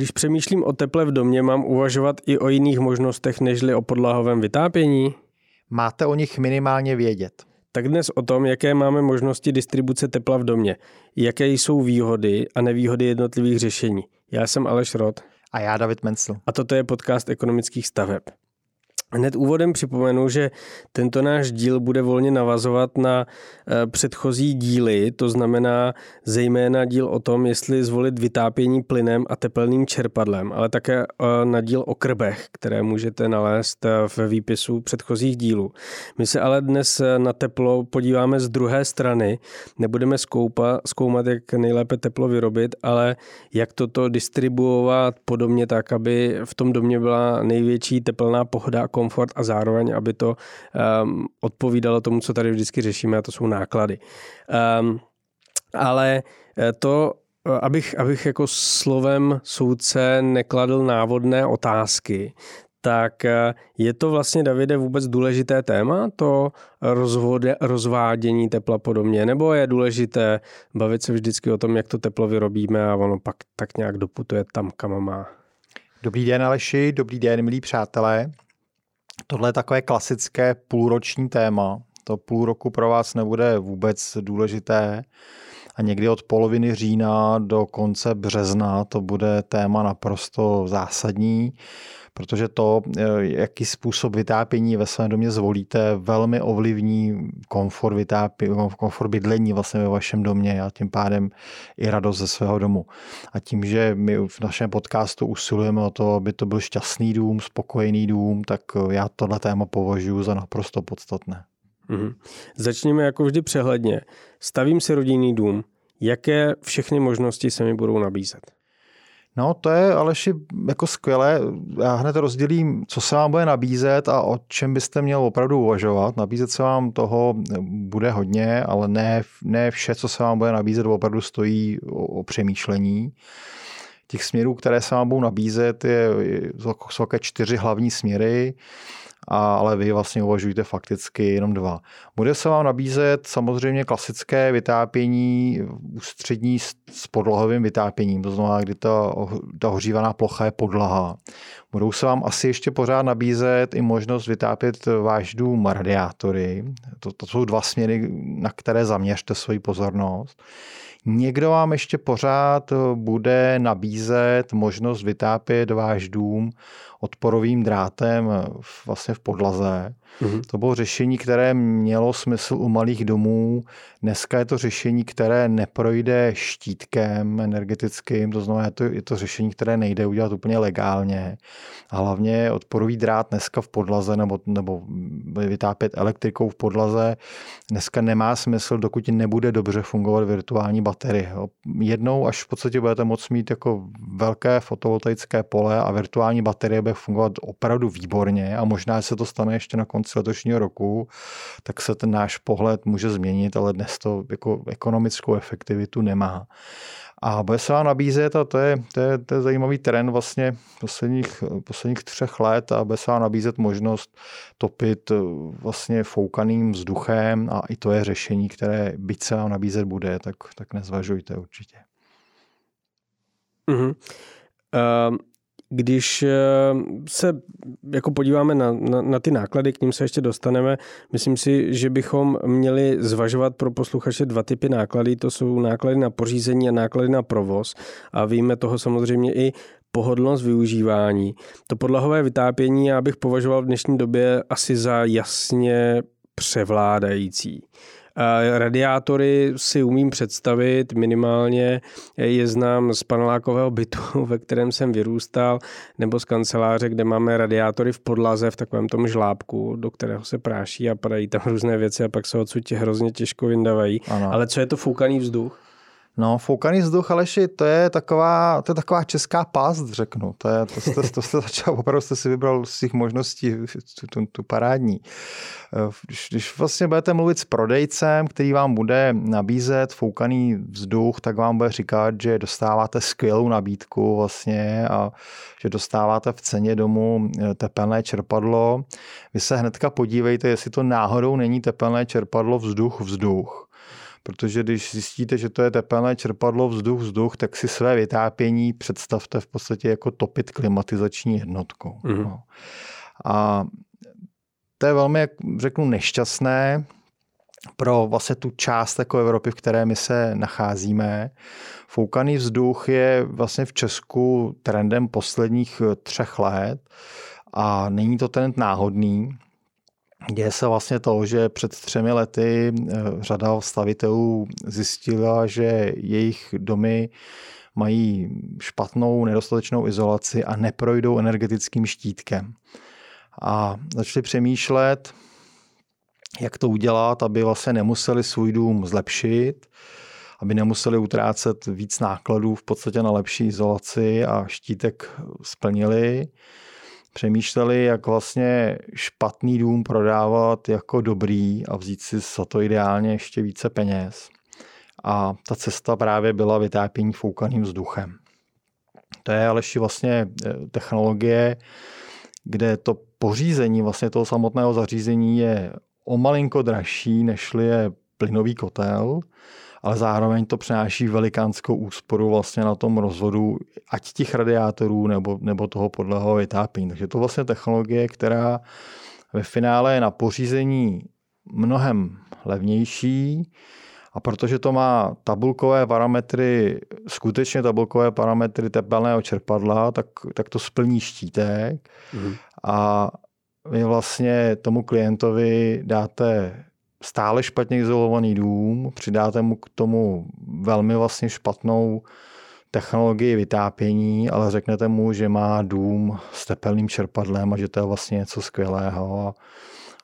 Když přemýšlím o teple v domě, mám uvažovat i o jiných možnostech, nežli o podlahovém vytápění? Máte o nich minimálně vědět. Tak dnes o tom, jaké máme možnosti distribuce tepla v domě, jaké jsou výhody a nevýhody jednotlivých řešení. Já jsem Aleš Rod. A já David Mencel. A toto je podcast ekonomických staveb. Hned úvodem připomenu, že tento náš díl bude volně navazovat na eh, předchozí díly, to znamená zejména díl o tom, jestli zvolit vytápění plynem a tepelným čerpadlem, ale také eh, na díl o krbech, které můžete nalézt eh, v výpisu předchozích dílů. My se ale dnes na teplo podíváme z druhé strany. Nebudeme zkoupa, zkoumat, jak nejlépe teplo vyrobit, ale jak toto distribuovat podobně tak, aby v tom domě byla největší teplná pohoda komfort a zároveň, aby to um, odpovídalo tomu, co tady vždycky řešíme, a to jsou náklady. Um, ale eh, to, eh, abych, abych jako slovem soudce nekladl návodné otázky, tak eh, je to vlastně, Davide, vůbec důležité téma, to rozvode, rozvádění tepla podobně, nebo je důležité bavit se vždycky o tom, jak to teplo vyrobíme a ono pak tak nějak doputuje tam, kam má? Dobrý den, Aleši, dobrý den, milí přátelé. Tohle je takové klasické půlroční téma. To půl roku pro vás nebude vůbec důležité a někdy od poloviny října do konce března to bude téma naprosto zásadní protože to, eh, jaký způsob vytápění ve svém domě zvolíte, velmi ovlivní komfort, vytápě, komfort bydlení vlastně ve vašem domě a tím pádem i radost ze svého domu. A tím, že my v našem podcastu usilujeme o to, aby to byl šťastný dům, spokojený dům, tak eh, já tohle téma považuji za naprosto podstatné. Mm-hmm. Začněme jako vždy přehledně. Stavím si rodinný dům. Jaké všechny možnosti se mi budou nabízet? No, to je Aleši jako skvělé. Já hned rozdělím, co se vám bude nabízet a o čem byste měl opravdu uvažovat. Nabízet se vám toho bude hodně, ale ne, ne vše, co se vám bude nabízet, opravdu stojí o, o přemýšlení. Těch směrů, které se vám budou nabízet, je, jsou také čtyři hlavní směry a, ale vy vlastně uvažujete fakticky jenom dva. Bude se vám nabízet samozřejmě klasické vytápění ústřední s podlahovým vytápěním, to znamená, kdy ta, ta ohřívaná plocha je podlaha. Budou se vám asi ještě pořád nabízet i možnost vytápět váš dům radiátory. To, to jsou dva směry, na které zaměřte svoji pozornost. Někdo vám ještě pořád bude nabízet možnost vytápět váš dům odporovým drátem vlastně v podlaze. Mm-hmm. To bylo řešení, které mělo smysl u malých domů. Dneska je to řešení, které neprojde štítkem energetickým, to znamená, je to, je to řešení, které nejde udělat úplně legálně. A hlavně odporový drát dneska v podlaze nebo, nebo vytápět elektrikou v podlaze dneska nemá smysl, dokud nebude dobře fungovat virtuální baterie. Jednou, až v podstatě budete moct mít jako velké fotovoltaické pole a virtuální baterie bude fungovat opravdu výborně a možná se to stane ještě na konci letošního roku, tak se ten náš pohled může změnit, ale dnes to jako ekonomickou efektivitu nemá. A bude se vám nabízet, a to je, to je, to je zajímavý trend vlastně posledních, posledních třech let, a bude se vám nabízet možnost topit vlastně foukaným vzduchem a i to je řešení, které byť se vám nabízet bude, tak, tak nezvažujte určitě. Mm-hmm. Když eh, se jako podíváme na, na, na ty náklady, k ním se ještě dostaneme, myslím si, že bychom měli zvažovat pro posluchače dva typy náklady. To jsou náklady na pořízení a náklady na provoz. A víme toho samozřejmě i pohodlnost využívání. To podlahové vytápění já bych považoval v dnešní době asi za jasně převládající. Radiátory si umím představit, minimálně je znám z panelákového bytu, ve kterém jsem vyrůstal, nebo z kanceláře, kde máme radiátory v podlaze v takovém tom žlábku, do kterého se práší a padají tam různé věci a pak se odsud hrozně těžko vyndávají. Ale co je to foukaný vzduch? No, foukaný vzduch, Aleši, to je taková, to je taková česká pást, řeknu. To, je, to, jste, to jste začal, opravdu jste si vybral z těch možností tu, tu, tu parádní. Když, když vlastně budete mluvit s prodejcem, který vám bude nabízet foukaný vzduch, tak vám bude říkat, že dostáváte skvělou nabídku vlastně a že dostáváte v ceně domu eh, tepelné čerpadlo. Vy se hnedka podívejte, jestli to náhodou není tepelné čerpadlo vzduch vzduch protože když zjistíte, že to je tepelné čerpadlo vzduch, vzduch, tak si své vytápění představte v podstatě jako topit klimatizační jednotkou. Mm. No. A to je velmi, jak řeknu, nešťastné pro vlastně tu část jako Evropy, v které my se nacházíme. Foukaný vzduch je vlastně v Česku trendem posledních třech let a není to trend náhodný. Děje se vlastně to, že před třemi lety eh, řada stavitelů zjistila, že jejich domy mají špatnou, nedostatečnou izolaci a neprojdou energetickým štítkem. A začali přemýšlet, jak to udělat, aby vlastně nemuseli svůj dům zlepšit, aby nemuseli utrácet víc nákladů v podstatě na lepší izolaci a štítek splnili přemýšleli, jak vlastně špatný dům prodávat jako dobrý a vzít si za to ideálně ještě více peněz. A ta cesta právě byla vytápění foukaným vzduchem. To je ale vlastně eh, technologie, kde to pořízení vlastně toho samotného zařízení je o malinko dražší, nežli je plynový kotel, ale zároveň to přináší velikánskou úsporu vlastně na tom rozvodu, ať těch radiátorů nebo, nebo toho podlého vytápění. Takže to vlastně technologie, která ve finále je na pořízení mnohem levnější, a protože to má tabulkové parametry, skutečně tabulkové parametry tepelného čerpadla, tak, tak to splní štítek. Mm. A vy vlastně tomu klientovi dáte stále špatně izolovaný dům, přidáte mu k tomu velmi vlastně špatnou technologii vytápění, ale řeknete mu, že má dům s tepelným čerpadlem a že to je vlastně něco skvělého a,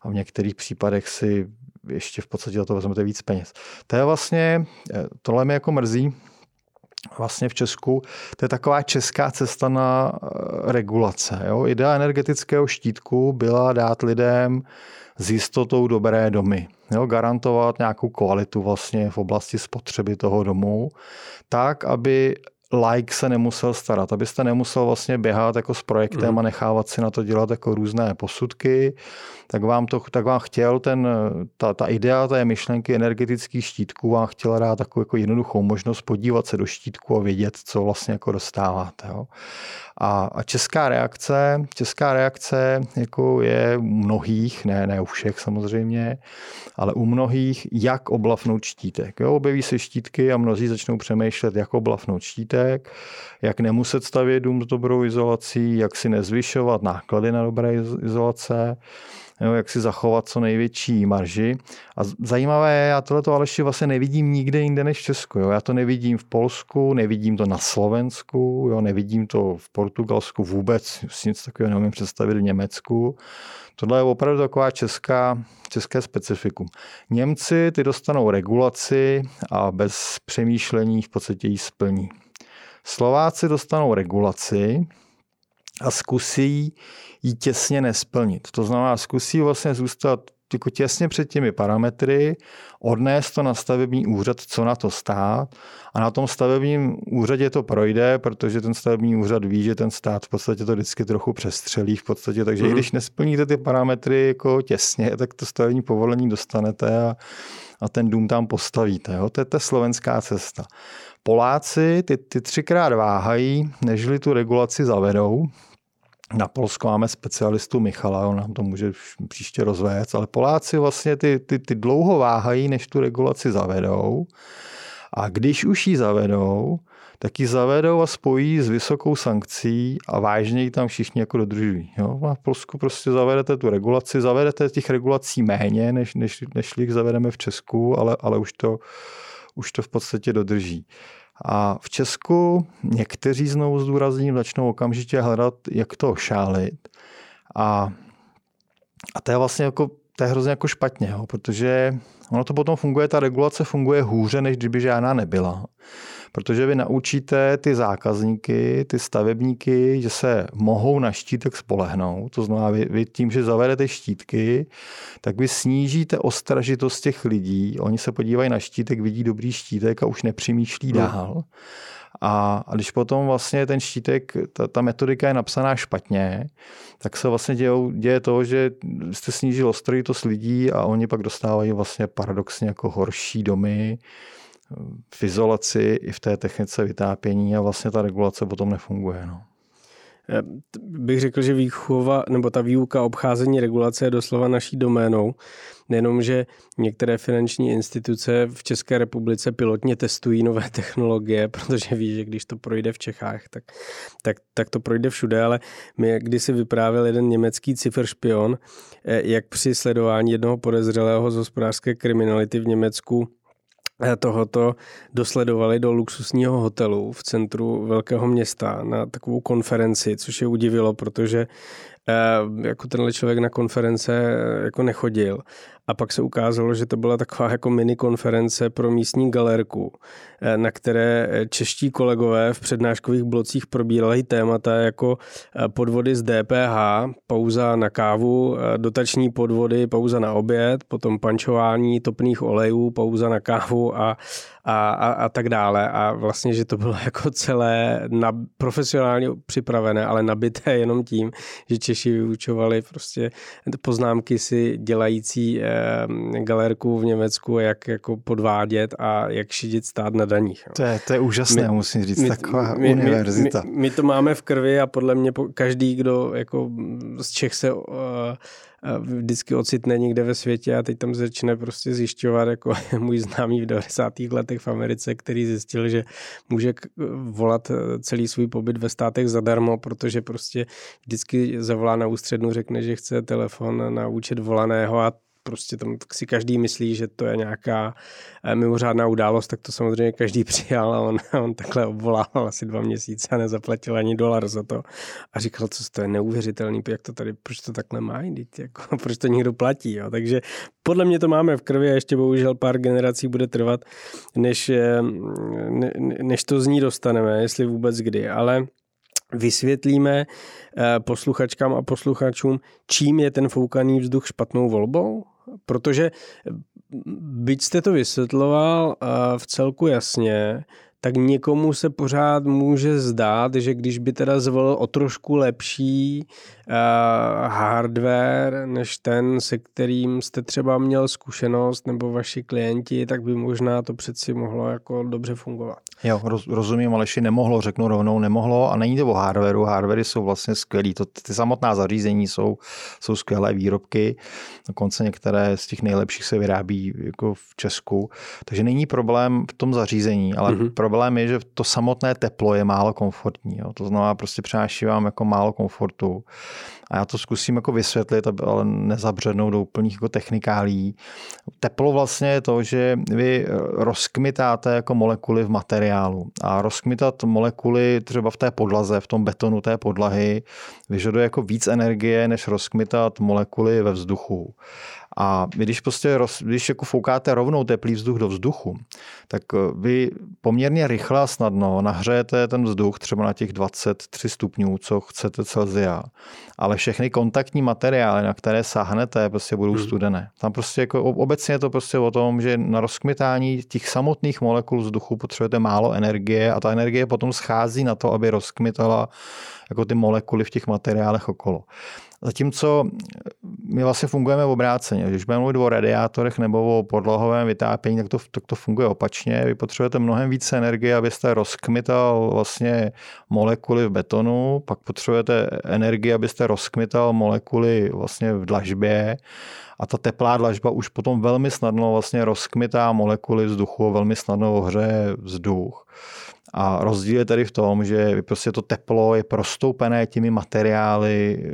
a v některých případech si ještě v podstatě za to vezmete víc peněz. To je vlastně, eh, tohle mi jako mrzí, vlastně v Česku, to je taková česká cesta na eh, regulace. Jo? Idea energetického štítku byla dát lidem s jistotou dobré domy. Jo, garantovat nějakou kvalitu vlastně v oblasti spotřeby toho domu, tak, aby like se nemusel starat, abyste nemusel vlastně běhat jako s projektem mm. a nechávat si na to dělat jako různé posudky, tak vám, to, tak vám chtěl ten, ta, ta idea té myšlenky energetických štítků vám chtěla dát takovou jako jednoduchou možnost podívat se do štítku a vědět, co vlastně jako dostáváte. Jo. A, a česká reakce, česká reakce jako je u mnohých, ne, ne u všech samozřejmě, ale u mnohých, jak oblafnout štítek. Jo, objeví se štítky a mnozí začnou přemýšlet, jak oblafnout štítek, jak nemuset stavět dům s dobrou izolací, jak si nezvyšovat náklady na dobré izolace jo, jak si zachovat co největší marži. A zajímavé je, já tohle Aleši vlastně nevidím nikde jinde než v Česku. Jo. Já to nevidím v Polsku, nevidím to na Slovensku, jo, nevidím to v Portugalsku vůbec, si nic takového neumím představit v Německu. Tohle je opravdu taková česká, české specifikum. Němci ty dostanou regulaci a bez přemýšlení v podstatě ji splní. Slováci dostanou regulaci a zkusí ji těsně nesplnit. To znamená, zkusí vlastně zůstat jako těsně před těmi parametry, odnést to na stavební úřad, co na to stát a na tom stavebním úřadě to projde, protože ten stavební úřad ví, že ten stát v podstatě to vždycky trochu přestřelí v podstatě, takže mm. i mhm. když nesplníte ty parametry jako těsně, tak to stavební povolení dostanete a, a ten dům tam postavíte. Jo? To je ta slovenská cesta. Poláci ty, ty třikrát váhají, nežli tu regulaci zavedou, na Polsku máme specialistu Michala, on nám to může příště rozvést, ale Poláci vlastně ty, ty, ty dlouho váhají, než tu regulaci zavedou. A když už ji zavedou, tak ji zavedou a spojí s vysokou sankcí a vážně ji tam všichni jako dodržují. Jo? A v Polsku prostě zavedete tu regulaci, zavedete těch regulací méně, než, než, než jich zavedeme v Česku, ale, ale už, to, už to v podstatě dodrží. A v Česku někteří znovu zdůrazním začnou okamžitě hledat, jak to šálit. A, a to je vlastně jako, to je hrozně jako špatně, jo, protože ono to potom funguje, ta regulace funguje hůře, než kdyby žádná nebyla. Protože vy naučíte ty zákazníky, ty stavebníky, že se mohou na štítek spolehnout. To znamená, vy, vy tím, že zavedete štítky, tak vy snížíte ostražitost těch lidí. Oni se podívají na štítek, vidí dobrý štítek a už nepřemýšlí hmm. dál. A, a když potom vlastně ten štítek, ta, ta metodika je napsaná špatně, tak se vlastně dějou, děje to, že jste snížil ostrojitost lidí a oni pak dostávají vlastně paradoxně jako horší domy, v izolaci i v té technice vytápění a vlastně ta regulace potom nefunguje. No. Eh, bych řekl, že výchova nebo ta výuka obcházení regulace je doslova naší doménou. Nejenom, že některé finanční instituce v České republice pilotně testují nové technologie, protože ví, že když to projde v Čechách, tak, tak, tak to projde všude, ale mi si vyprávěl jeden německý ciferšpion, eh, jak při sledování jednoho podezřelého z hospodářské kriminality v Německu tohoto dosledovali do luxusního hotelu v centru velkého města na takovou konferenci, což je udivilo, protože jako tenhle člověk na konference eh, jako nechodil. A pak se ukázalo, že to byla taková jako mini konference pro místní galerku, eh, na které eh, čeští kolegové v přednáškových blocích probírali témata jako podvody z DPH, pauza na kávu, dotační podvody, pauza na oběd, potom pančování topných olejů, pauza na kávu a, a, a, a tak dále. A vlastně, že to bylo jako celé na, profesionálně připravené, ale nabité jenom tím, že Češi vyučovali prostě poznámky si dělající Eh, galerku v Německu, jak jako podvádět a jak šidit stát na daních. To je, to je úžasné, my, musím říct, my, taková my, univerzita. My, my, my to máme v krvi a podle mě každý, kdo jako z Čech se uh, vždycky ocitne někde ve světě a teď tam začne prostě zjišťovat, jako můj známý v 90. letech v Americe, který zjistil, že může volat eh, celý svůj pobyt ve státech zadarmo, protože prostě vždycky zavolá na ústřednu, řekne, že chce telefon na účet volaného a prostě tam si každý myslí, že to je nějaká eh, mimořádná událost, tak to samozřejmě každý přijal a on, on takhle obvolával asi dva měsíce a nezaplatil ani dolar za to. A říkal, co to je neuvěřitelný, jak to tady, proč to takhle má, jako, proč to někdo platí. Jo? Takže podle mě to máme v krvi a ještě bohužel pár generací bude trvat, než, eh, ne, než to z ní dostaneme, jestli vůbec kdy. Ale vysvětlíme eh, posluchačkám a posluchačům, čím je ten foukaný vzduch špatnou volbou? Protože byť jste to vysvětloval v celku jasně, tak někomu se pořád může zdát, že když by teda zvolil o trošku lepší hardware než ten, se kterým jste třeba měl zkušenost nebo vaši klienti, tak by možná to přeci mohlo jako dobře fungovat. Jo, roz, rozumím, Aleši, nemohlo, řeknu rovnou, nemohlo a není to o hardwareu, hardwary jsou vlastně skvělý, to, ty samotná zařízení jsou, jsou skvělé výrobky, dokonce některé z těch nejlepších se vyrábí jako v Česku, takže není problém v tom zařízení, ale mm-hmm. problém je, že to samotné teplo je málo komfortní, jo. to znamená prostě přináší vám jako málo komfortu a já to zkusím jako vysvětlit, ale nezabřednout do úplných jako technikálí. Teplo vlastně je to, že vy rozkmitáte jako molekuly v materiálu a rozkmitat molekuly třeba v té podlaze, v tom betonu té podlahy, vyžaduje jako víc energie, než rozkmitat molekuly ve vzduchu. A když prostě roz, když jako foukáte rovnou teplý vzduch do vzduchu, tak eh, vy poměrně rychle a snadno nahřejete ten vzduch třeba na těch 23 stupňů, co chcete Celzia. Ale všechny kontaktní materiály, na které sáhnete, prostě budou hmm. studené. Tam prostě jako obecně je to prostě o tom, že na rozkmitání těch samotných molekul vzduchu potřebujete málo energie a ta energie potom schází na to, aby rozkmitala jako ty molekuly v těch materiálech okolo. Zatímco my vlastně fungujeme v obráceně. Když budeme mluvit o radiátorech nebo o podlahovém vytápění, tak to, tak to funguje opačně. Vy potřebujete mnohem více energie, abyste rozkmital vlastně molekuly v betonu, pak potřebujete energii, abyste rozkmital molekuly vlastně v dlažbě a ta teplá dlažba už potom velmi snadno vlastně rozkmitá molekuly vzduchu, velmi snadno ohřeje vzduch. A rozdíl je tady v tom, že prostě to teplo je prostoupené těmi materiály,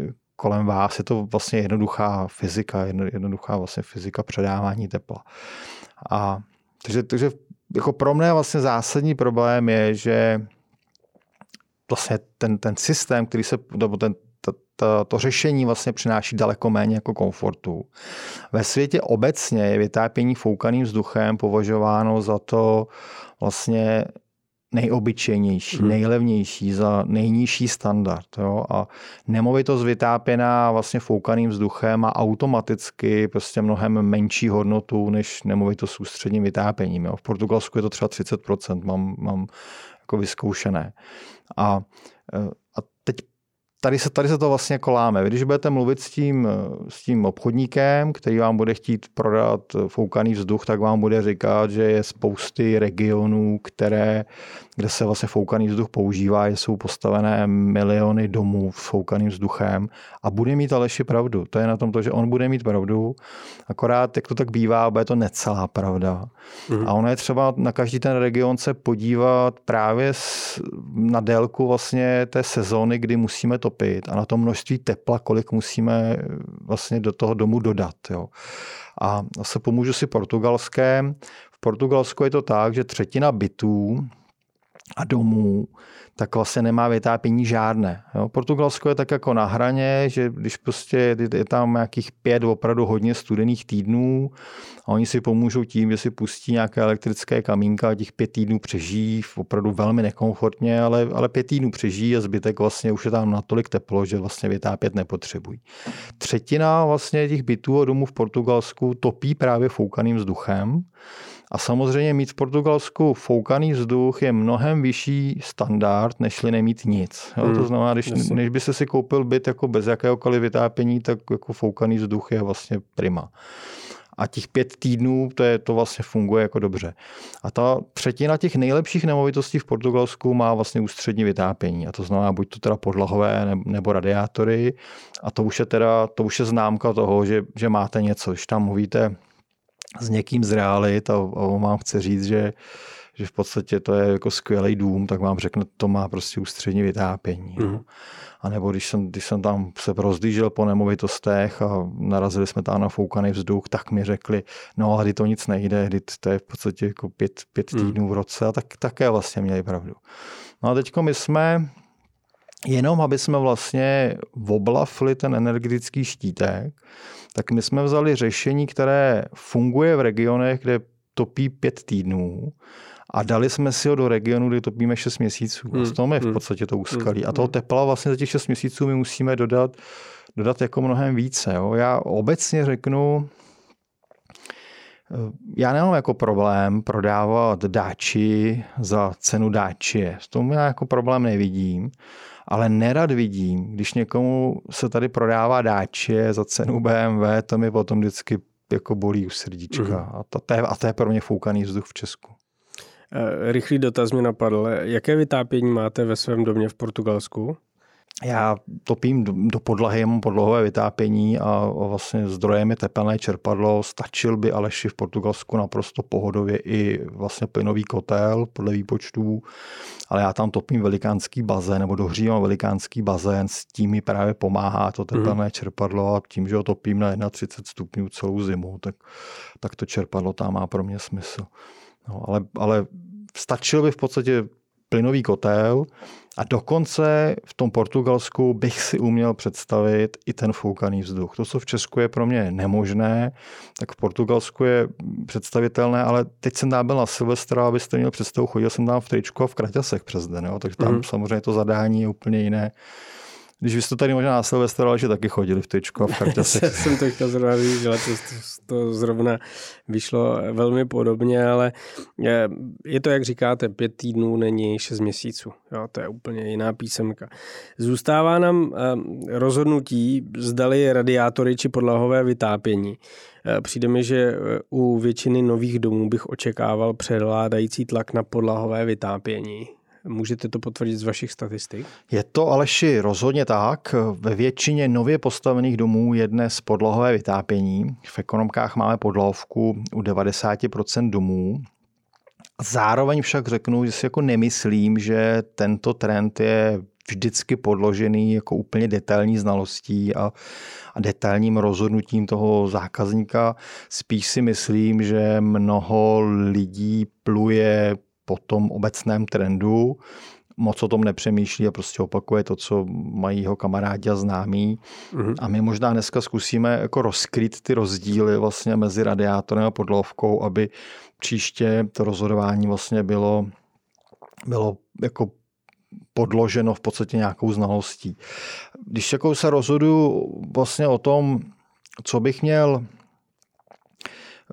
kolem vás. Je to vlastně jednoduchá fyzika, jednoduchá vlastně fyzika předávání tepla. A takže, takže jako pro mě vlastně zásadní problém je, že vlastně ten, ten systém, který se, nebo ten, to, to, to řešení vlastně přináší daleko méně jako komfortu. Ve světě obecně je vytápění foukaným vzduchem považováno za to vlastně nejobyčejnější, hmm. nejlevnější za nejnižší standard. Jo? A nemovitost vytápěná vlastně foukaným vzduchem má automaticky prostě mnohem menší hodnotu než nemovitost s ústředním vytápěním. Jo? V Portugalsku je to třeba 30%, mám, mám jako vyzkoušené. A, teď tady se, tady se to vlastně jako láme. Vy, když budete mluvit s tím, s tím obchodníkem, který vám bude chtít prodat foukaný vzduch, tak vám bude říkat, že je spousty regionů, které, kde se vlastně foukaný vzduch používá, že jsou postavené miliony domů s foukaným vzduchem a bude mít Aleši pravdu. To je na tom to, že on bude mít pravdu, akorát jak to tak bývá, bude to necelá pravda. Mm. A ono je třeba na každý ten region se podívat právě na délku vlastně té sezóny, kdy musíme to topit a na to množství tepla, kolik musíme vlastně do toho domu dodat. Jo. A zase pomůžu si portugalském. V Portugalsku je to tak, že třetina bytů a domů tak vlastně nemá vytápění žádné. Jo. Portugalsko je tak jako na hraně, že když prostě je tam nějakých pět opravdu hodně studených týdnů a oni si pomůžou tím, že si pustí nějaké elektrické kamínka a těch pět týdnů přežijí opravdu velmi nekomfortně, ale, ale pět týdnů přežijí a zbytek vlastně už je tam natolik teplo, že vlastně vytápět nepotřebují. Třetina vlastně těch bytů a domů v Portugalsku topí právě foukaným vzduchem. A samozřejmě mít v Portugalsku foukaný vzduch je mnohem vyšší standard, nežli nemít nic. Jo? Hmm, to znamená, když, než by se si koupil byt jako bez jakéhokoliv vytápění, tak jako foukaný vzduch je vlastně prima. A těch pět týdnů, to, je, to vlastně funguje jako dobře. A ta třetina těch nejlepších nemovitostí v Portugalsku má vlastně ústřední vytápění. A to znamená buď to teda podlahové nebo radiátory. A to už je teda, to už je známka toho, že, že máte něco. Když tam mluvíte s někým z realit a, a on vám chce říct, že, že v podstatě to je jako skvělý dům, tak vám řekne, to má prostě ústřední vytápění. Mm. A nebo když jsem, když jsem tam se rozdížel po nemovitostech a narazili jsme tam na foukaný vzduch, tak mi řekli, no a to nic nejde, to je v podstatě jako pět, pět mhm. týdnů v roce a tak také vlastně měli pravdu. No a teďko my jsme jenom aby jsme vlastně oblafli ten energetický štítek, tak my jsme vzali řešení, které funguje v regionech, kde topí pět týdnů a dali jsme si ho do regionu, kde topíme 6 měsíců. Hmm. A z toho je v hmm. podstatě to úskalí. Hmm. A toho tepla vlastně za těch 6 měsíců my musíme dodat, dodat jako mnohem více. Jo. Já obecně řeknu, já nemám jako problém prodávat dáči za cenu dáči. S tom já jako problém nevidím ale nerad vidím, když někomu se tady prodává dáče za cenu BMW, to mi potom vždycky jako bolí u srdíčka. Mm. A, to, to je, a to je pro mě foukaný vzduch v Česku. Eh, rychlý dotaz mě napadl. Jaké vytápění máte ve svém domě v Portugalsku? Já topím do, do podlahy, mám podlohové vytápění a vlastně zdrojem je tepelné čerpadlo. Stačil by Aleši v Portugalsku naprosto pohodově i vlastně plynový kotel podle výpočtů, ale já tam topím velikánský bazén nebo dohřívám velikánský bazén, s tím mi právě pomáhá to tepelné mm. čerpadlo a tím, že ho topím na 31 stupňů celou zimu, tak, tak to čerpadlo tam má pro mě smysl. No, ale, ale stačil by v podstatě plynový kotel a dokonce v tom Portugalsku bych si uměl představit i ten foukaný vzduch. To, co v Česku je pro mě nemožné, tak v Portugalsku je představitelné, ale teď jsem tam byl na Silvestra, abyste měl představu, chodil jsem tam v tričku a v kraťasech přes den, jo? takže tam mm. samozřejmě to zadání je úplně jiné. Když vy jste tady možná na Silvestra, ale že taky chodili v tyčku a v karťasech. jsem to chtěl zrovna říct, že to, to zrovna vyšlo velmi podobně, ale je, je to, jak říkáte, pět týdnů není šest měsíců. Jo, to je úplně jiná písemka. Zůstává nám eh, rozhodnutí, zdali radiátory či podlahové vytápění. Eh, přijde mi, že eh, u většiny nových domů bych očekával převládající tlak na podlahové vytápění. Můžete to potvrdit z vašich statistik? Je to Aleši rozhodně tak. Ve většině nově postavených domů je dnes podlohové vytápění. V ekonomkách máme podlahovku u 90% domů. Zároveň však řeknu, že si jako nemyslím, že tento trend je vždycky podložený jako úplně detailní znalostí a, a detailním rozhodnutím toho zákazníka. Spíš si myslím, že mnoho lidí pluje po tom obecném trendu, moc o tom nepřemýšlí a prostě opakuje to, co mají jeho kamarádi a známí. Mm-hmm. A my možná dneska zkusíme jako rozkryt ty rozdíly vlastně mezi radiátorem a podlovkou, aby příště to rozhodování vlastně bylo bylo jako podloženo v podstatě nějakou znalostí. Když jako se rozhodu vlastně o tom, co bych měl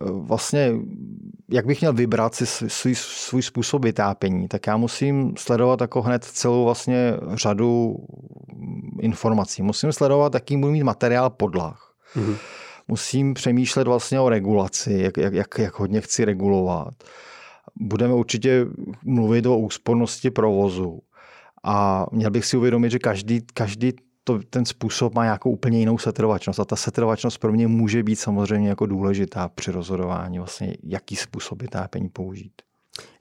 vlastně, jak bych měl vybrat si svůj, svůj způsob vytápění, tak já musím sledovat jako hned celou vlastně řadu informací. Musím sledovat, jaký budu mít materiál podlah. Mm-hmm. Musím přemýšlet vlastně o regulaci, jak, jak, jak, jak hodně chci regulovat. Budeme určitě mluvit o úspornosti provozu. A měl bych si uvědomit, že každý, každý to, ten způsob má nějakou úplně jinou setrvačnost. A ta setrvačnost pro mě může být samozřejmě jako důležitá při rozhodování, vlastně, jaký způsob vytápění použít.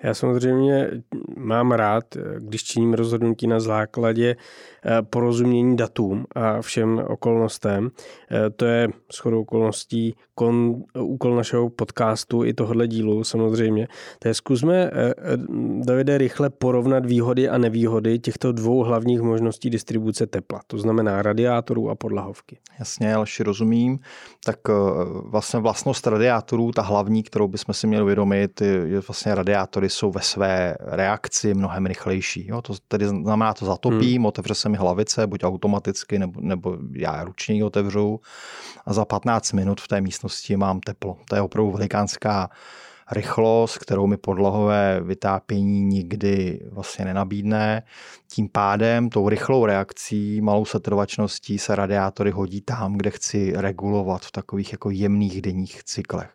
Já samozřejmě mám rád, když činím rozhodnutí na základě eh, porozumění datům a všem okolnostem. Eh, to je shodou okolností kon, úkol našeho podcastu i tohohle dílu samozřejmě. Tak zkusme, eh, Davide, rychle porovnat výhody a nevýhody těchto dvou hlavních možností distribuce tepla. To znamená radiátorů a podlahovky. Jasně, Alši, rozumím. Tak vlastně vlastnost radiátorů, ta hlavní, kterou bychom si měli uvědomit, je vlastně radiátory jsou ve své reakci mnohem rychlejší. Jo? To tedy znamená, to zatopím, hmm. otevře se mi hlavice, buď automaticky, nebo, nebo já ručně ji otevřu a za 15 minut v té místnosti mám teplo. To je opravdu velikánská rychlost, kterou mi podlahové vytápění nikdy vlastně nenabídne. Tím pádem, tou rychlou reakcí, malou setrvačností se radiátory hodí tam, kde chci regulovat v takových jako jemných denních cyklech.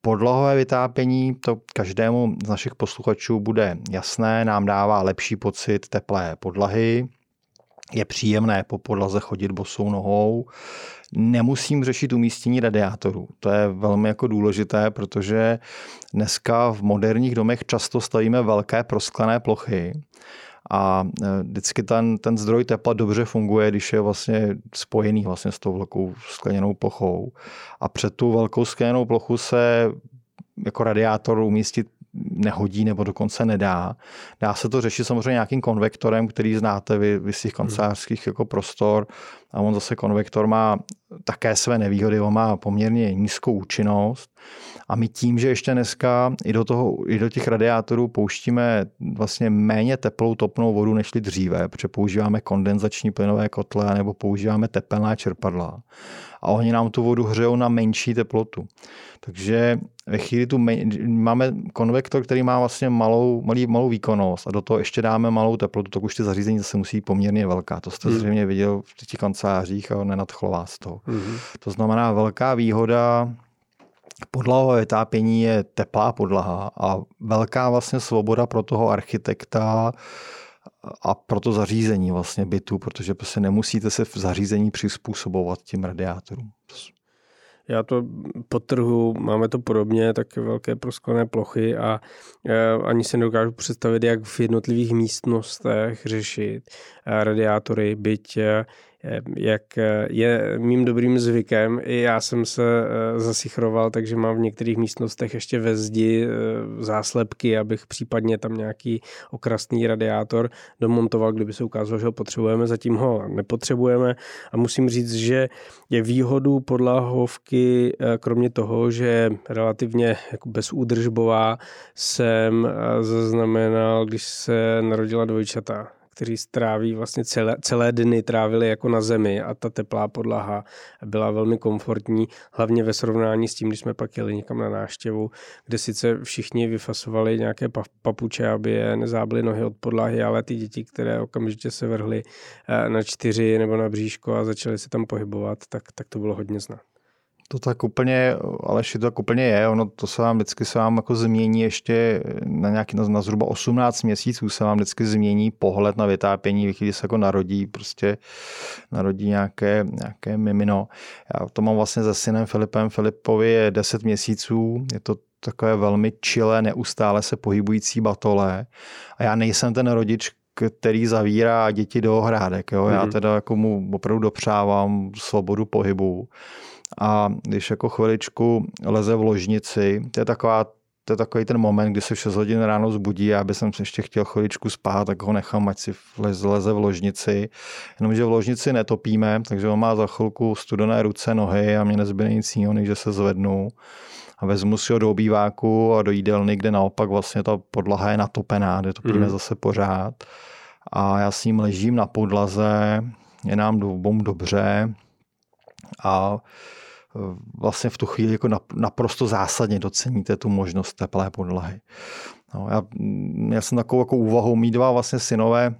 Podlohové vytápění, to každému z našich posluchačů bude jasné, nám dává lepší pocit teplé podlahy, je příjemné po podlaze chodit bosou nohou. Nemusím řešit umístění radiátorů. To je velmi jako důležité, protože dneska v moderních domech často stavíme velké prosklené plochy a e, vždycky ten, ten zdroj tepla dobře funguje, když je vlastně spojený vlastně s tou velkou skleněnou plochou. A před tu velkou skleněnou plochu se jako radiátor umístit nehodí nebo dokonce nedá. Dá se to řešit samozřejmě nějakým konvektorem, který znáte vy, vy z těch kancelářských jako prostor a on zase konvektor má také své nevýhody, on má poměrně nízkou účinnost a my tím, že ještě dneska i do, toho, i do těch radiátorů pouštíme vlastně méně teplou topnou vodu než dříve, protože používáme kondenzační plynové kotle nebo používáme tepelná čerpadla a oni nám tu vodu hřejou na menší teplotu. Takže ve chvíli tu máme konvektor, který má vlastně malou, malý, malou výkonnost a do toho ještě dáme malou teplotu, tak už ty zařízení zase musí poměrně velká. To jste hmm. zřejmě viděl v těch kancelářích a nenadchlo vás to. Hmm. To znamená velká výhoda podlahové vytápění je teplá podlaha a velká vlastně svoboda pro toho architekta a pro to zařízení vlastně bytu, protože prostě nemusíte se v zařízení přizpůsobovat tím radiátorům. Já to potrhu, máme to podobně, tak velké prosklené plochy a e, ani se nedokážu představit, jak v jednotlivých místnostech řešit e, radiátory, byť e, jak je mým dobrým zvykem. I já jsem se eh, zasichroval, takže mám v některých místnostech ještě ve zdi eh, záslepky, abych případně tam nějaký okrasný radiátor domontoval, kdyby se ukázalo, že ho potřebujeme. Zatím ho nepotřebujeme a musím říct, že je výhodu podlahovky, eh, kromě toho, že relativně jako bezúdržbová, jsem zaznamenal, když se narodila dvojčata kteří stráví vlastně celé, celé dny trávili jako na zemi a ta teplá podlaha byla velmi komfortní, hlavně ve srovnání s tím, když jsme pak jeli někam na náštěvu, kde sice všichni vyfasovali nějaké papuče, aby je nezábly nohy od podlahy, ale ty děti, které okamžitě se vrhly eh, na čtyři nebo na bříško a začaly se tam pohybovat, tak, tak to bylo hodně znát. To tak úplně, ale to tak úplně je. Ono to se vám vždycky se vám jako změní ještě na nějaký, na, na zhruba 18 měsíců se vám vždycky změní pohled na vytápění, když se jako narodí, prostě narodí nějaké, nějaké mimino. Já to mám vlastně se synem Filipem. Filipovi je 10 měsíců, je to takové velmi čile, neustále se pohybující batole. A já nejsem ten rodič, který zavírá děti do ohrádek. Jo? Já mhm. teda jako mu opravdu dopřávám svobodu pohybu a když jako chviličku leze v ložnici, to je taková to je takový ten moment, kdy se v 6 hodin ráno zbudí a aby jsem se ještě chtěl chviličku spát, tak ho nechám, ať si leze, leze v ložnici. Jenomže v ložnici netopíme, takže on má za chvilku studené ruce, nohy a mě nezbyde nic jiného, než že se zvednu a vezmu si ho do obýváku a do jídelny, kde naopak vlastně ta podlaha je natopená, kde topíme mm. zase pořád. A já s ním ležím na podlaze, je nám obou dobře a vlastně v tu chvíli jako naprosto zásadně doceníte tu možnost teplé podlahy. No, já, já jsem takovou jako úvahou, mít dva vlastně synové,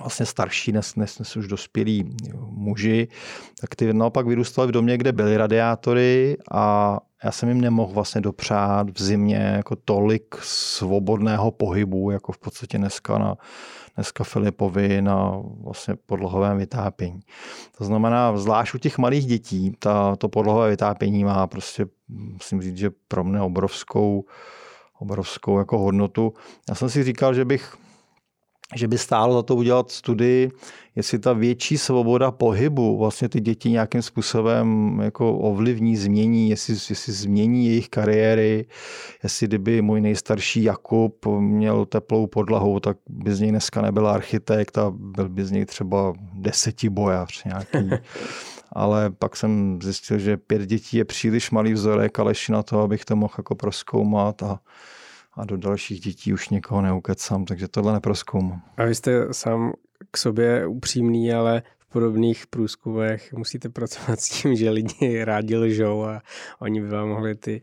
vlastně starší, dnes, dnes, už dospělí muži, tak ty naopak vyrůstali v domě, kde byly radiátory a já jsem jim nemohl vlastně dopřát v zimě jako tolik svobodného pohybu, jako v podstatě dneska na, dneska Filipovi na vlastně podlahovém vytápění. To znamená, zvlášť u těch malých dětí, ta, to podlohové vytápění má prostě, musím říct, že pro mě obrovskou, obrovskou jako hodnotu. Já jsem si říkal, že bych že by stálo za to udělat studii, jestli ta větší svoboda pohybu vlastně ty děti nějakým způsobem jako ovlivní, změní, jestli, jestli změní jejich kariéry, jestli kdyby můj nejstarší Jakub měl teplou podlahu, tak by z něj dneska nebyl architekt a byl by z něj třeba desetibojař nějaký. ale pak jsem zjistil, že pět dětí je příliš malý vzorek, ale na to, abych to mohl jako proskoumat a a do dalších dětí už někoho neukecám, takže tohle neproskoumám. A vy jste sám k sobě upřímný, ale v podobných průzkumech musíte pracovat s tím, že lidi rádi lžou a oni by vám mohli ty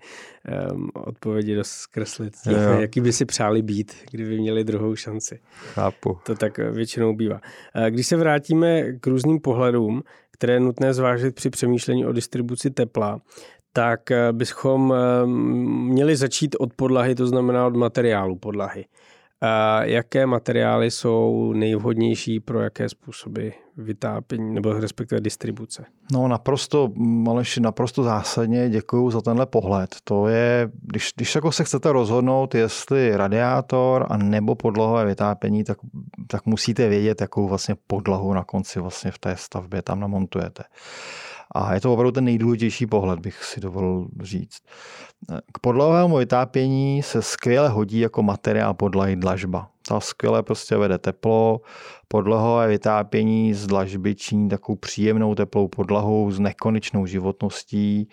um, odpovědi dost zkreslit. Tím, jaký by si přáli být, kdyby měli druhou šanci. Chápu. To tak většinou bývá. Když se vrátíme k různým pohledům, které je nutné zvážit při přemýšlení o distribuci tepla, tak eh, bychom eh, měli začít od podlahy, to znamená od materiálu podlahy. A jaké materiály jsou nejvhodnější pro jaké způsoby vytápění nebo respektive distribuce? No naprosto, Maleši, naprosto zásadně děkuji za tenhle pohled. To je, když, když jako se chcete rozhodnout, jestli radiátor a nebo podlohové vytápění, tak, tak musíte vědět, jakou vlastně podlahu na konci vlastně v té stavbě tam namontujete. A je to opravdu ten nejdůležitější pohled, bych si dovolil říct. K podlahovému vytápění se skvěle hodí jako materiál podlahy dlažba. Ta skvěle prostě vede teplo, podlahové vytápění z dlažby činí takovou příjemnou teplou podlahou s nekonečnou životností.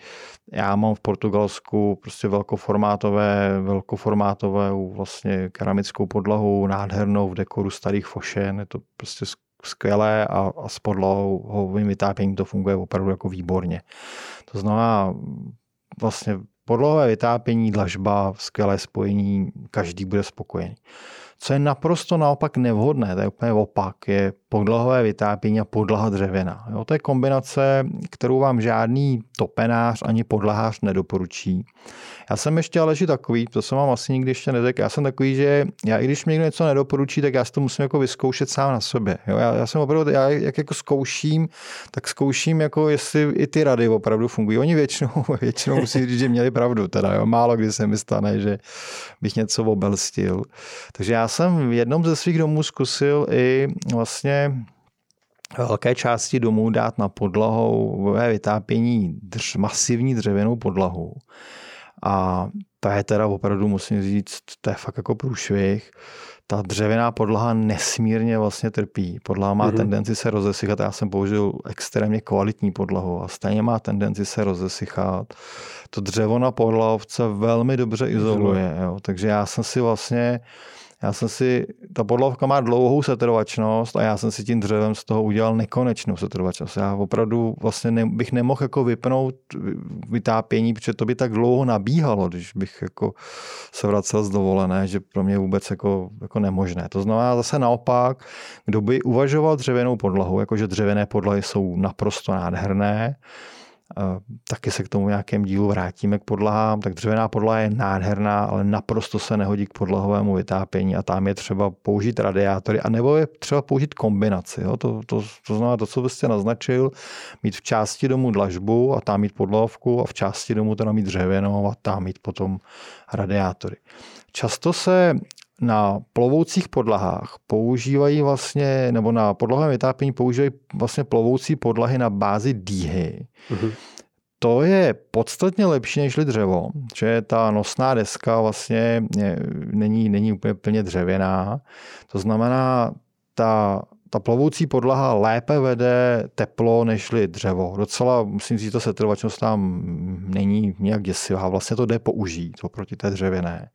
Já mám v Portugalsku prostě velkoformátové, velkoformátové vlastně keramickou podlahu, nádhernou v dekoru starých fošen. Je to prostě skvělé a, a s podlahovým vytápěním to funguje opravdu jako výborně. To znamená vlastně podlohové vytápění, dlažba, skvělé spojení, každý bude spokojený. Co je naprosto naopak nevhodné, to je úplně opak, je podlahové vytápění a podlaha dřevěná. Jo, to je kombinace, kterou vám žádný topenář ani podlahář nedoporučí. Já jsem ještě ale takový, to jsem vám asi nikdy ještě neřekl, já jsem takový, že já i když mi někdo něco nedoporučí, tak já si to musím jako vyzkoušet sám na sobě. Jo, já, já, jsem opravdu, já jak jako zkouším, tak zkouším, jako jestli i ty rady opravdu fungují. Oni většinou, většinou musí říct, že měli pravdu, teda jo. málo kdy se mi stane, že bych něco obelstil. Takže já jsem v jednom ze svých domů zkusil i vlastně velké části domů dát na podlahou vytápění drž, masivní dřevěnou podlahu. A ta je teda opravdu, musím říct, to je fakt jako průšvih. Ta dřevěná podlaha nesmírně vlastně trpí. Podlaha má mm-hmm. tendenci se rozesychat. Já jsem použil extrémně kvalitní podlahu a stejně má tendenci se rozesychat. To dřevo na podlahovce velmi dobře izoluje. Jo. Takže já jsem si vlastně já jsem si, ta podlovka má dlouhou setrvačnost a já jsem si tím dřevem z toho udělal nekonečnou setrvačnost. Já opravdu vlastně ne, bych nemohl jako vypnout vytápění, protože to by tak dlouho nabíhalo, když bych jako se vracel z dovolené, že pro mě vůbec jako, jako nemožné. To znamená zase naopak, kdo by uvažoval dřevěnou podlahu, jakože dřevěné podlahy jsou naprosto nádherné, Taky se k tomu nějakém dílu vrátíme k podlahám. Tak dřevěná podlaha je nádherná, ale naprosto se nehodí k podlahovému vytápění a tam je třeba použít radiátory a nebo je třeba použít kombinaci. Jo? To, to, to znamená to, co byste naznačil, mít v části domu dlažbu a tam mít podlahovku a v části domu teda mít dřevěnou a tam mít potom radiátory. Často se na plovoucích podlahách používají vlastně, nebo na podlahovém vytápění používají vlastně plovoucí podlahy na bázi dýhy. Mm-hmm. To je podstatně lepší než dřevo, že ta nosná deska vlastně není, není úplně plně dřevěná. To znamená, ta ta plovoucí podlaha lépe vede teplo nežli dřevo. Docela, musím říct, že ta setrvačnost tam není nějak děsivá. Vlastně to jde použít oproti té dřevěné.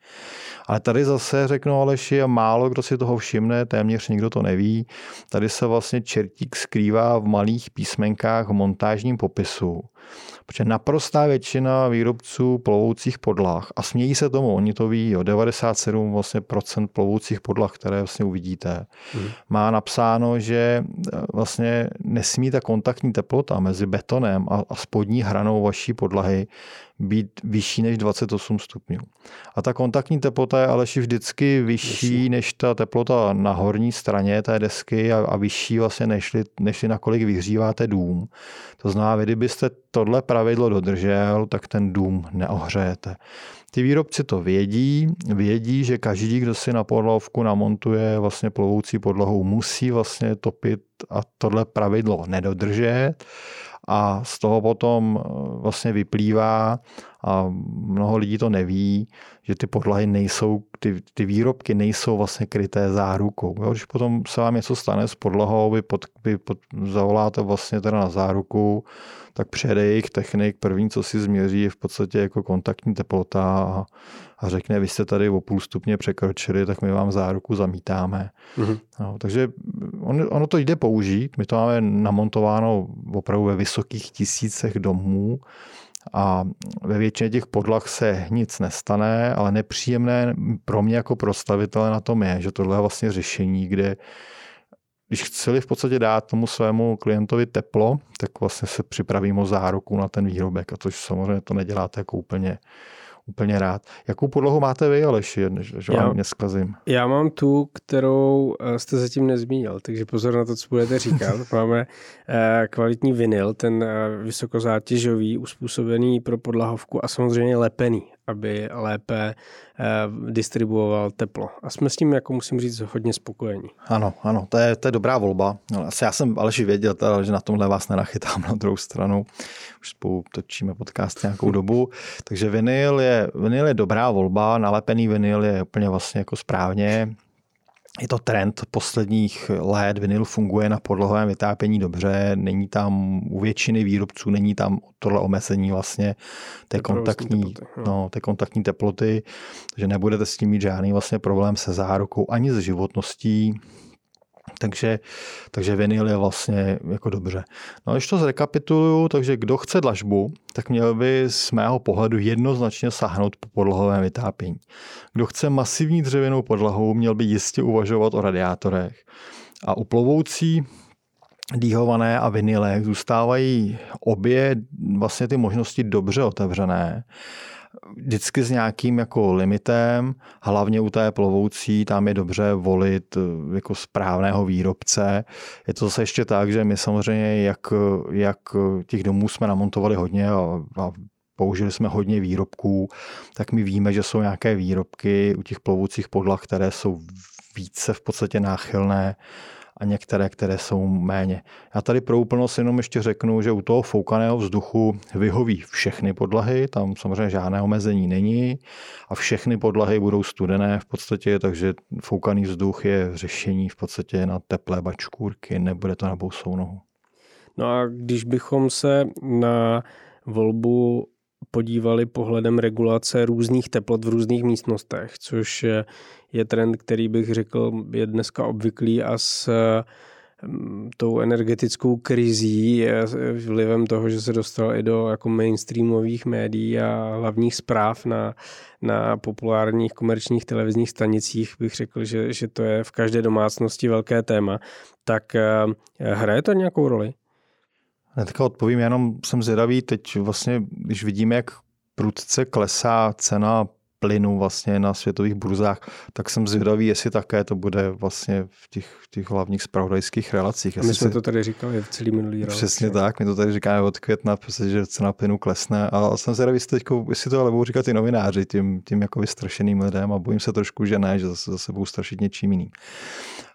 Ale tady zase řeknu Aleši, a málo kdo si toho všimne, téměř nikdo to neví. Tady se vlastně čertík skrývá v malých písmenkách v montážním popisu. Protože naprostá většina výrobců plovoucích podlah, a smějí se tomu, oni to ví, jo, 97 vlastně procent plovoucích podlah, které vlastně uvidíte, hmm. má napsáno, že e, vlastně nesmí ta kontaktní teplota mezi betonem a, a spodní hranou vaší podlahy být vyšší než 28 stupňů. A ta kontaktní teplota je ale vždycky vyšší, vyšší než ta teplota na horní straně té desky a, a vyšší vlastně než, než nakolik vyhříváte dům. To znamená, kdybyste tohle pravidlo dodržel, tak ten dům neohřejete. Ty výrobci to vědí, vědí, že každý, kdo si na podlahovku namontuje vlastně plovoucí podlahu, musí vlastně topit a tohle pravidlo nedodržet. A z toho potom eh, vlastně vyplývá, a mnoho lidí to neví, že ty podlahy nejsou, ty, ty výrobky nejsou vlastně kryté zárukou. Jo? Když potom se vám něco stane s podlahou, vy, pod, vy pod, zavoláte vlastně teda na záruku, tak přijede jejich technik, první, co si změří, je v podstatě jako kontaktní teplota a, a řekne, vy jste tady o půl stupně překročili, tak my vám záruku zamítáme. Mm-hmm. No, takže on, ono to jde použít, my to máme namontováno opravdu ve vysokých tisícech domů, a ve většině těch podlah se nic nestane, ale nepříjemné pro mě jako prostavitele na tom je, že tohle je vlastně řešení, kde když chceli v podstatě dát tomu svému klientovi teplo, tak vlastně se připravím o záruku na ten výrobek, a což samozřejmě to neděláte jako úplně úplně rád. Jakou podlahu máte vy, Aleši, že já, vám neskazím? Já mám tu, kterou eh, jste zatím nezmínil, takže pozor na to, co budete říkat. Máme eh, kvalitní vinyl, ten eh, vysokozátěžový, uspůsobený pro podlahovku a samozřejmě lepený aby lépe eh, distribuoval teplo. A jsme s tím, jako musím říct, hodně spokojení. Ano, ano, to je, to je dobrá volba. Asi já jsem Aleši věděl, teda, že na tomhle vás nenachytám na druhou stranu. Už spolu točíme podcast nějakou dobu. Takže vinyl je, vinyl je dobrá volba, nalepený vinyl je úplně vlastně jako správně je to trend posledních let, vinyl funguje na podlahovém vytápění dobře, není tam u většiny výrobců, není tam tohle omezení vlastně té kontaktní, teploty, no, té kontaktní teploty, takže nebudete s tím mít žádný vlastně problém se zárukou ani s životností, takže, takže vinyl je vlastně jako dobře. No když to zrekapituluju, takže kdo chce dlažbu, tak měl by z mého pohledu jednoznačně sahnout po podlahovém vytápění. Kdo chce masivní dřevěnou podlahu, měl by jistě uvažovat o radiátorech. A u plovoucí dýhované a vinylech zůstávají obě vlastně ty možnosti dobře otevřené vždycky s nějakým jako limitem, hlavně u té plovoucí, tam je dobře volit eh, jako správného výrobce. Je to zase ještě tak, že my samozřejmě, jak, jak těch domů jsme namontovali hodně a, a použili jsme hodně výrobků, tak my víme, že jsou nějaké výrobky u těch plovoucích podlah, které jsou více v podstatě náchylné a některé, které jsou méně. Já tady pro úplnost jenom ještě řeknu, že u toho foukaného vzduchu vyhoví všechny podlahy, tam samozřejmě žádné omezení není a všechny podlahy budou studené v podstatě, takže foukaný vzduch je řešení v podstatě na teplé bačkůrky, nebude to na bousou nohu. No a když bychom se na volbu podívali pohledem regulace různých teplot v různých místnostech, což je trend, který bych řekl je dneska obvyklý a s mm, tou energetickou krizí vlivem toho, že se dostal i do jako mainstreamových médií a hlavních zpráv na, na populárních komerčních televizních stanicích, bych řekl, že, že to je v každé domácnosti velké téma. Tak eh, hraje to nějakou roli? Hnedka odpovím, jenom jsem zvědavý, teď vlastně, když vidíme, jak prudce klesá cena plynu vlastně na světových burzách, tak jsem zvědavý, jestli také to bude vlastně v těch, v těch hlavních spravodajských relacích. A my jsme si... to tady říkali v celý minulý rok. Přesně tak, my to tady říkáme od května, že cena plynu klesne a jsem zvědavý, jestli, teďko, jestli to ale budou říkat i novináři tím, tím jako vystrašeným lidem a bojím se trošku, že ne, že zase, zase budou strašit něčím jiným.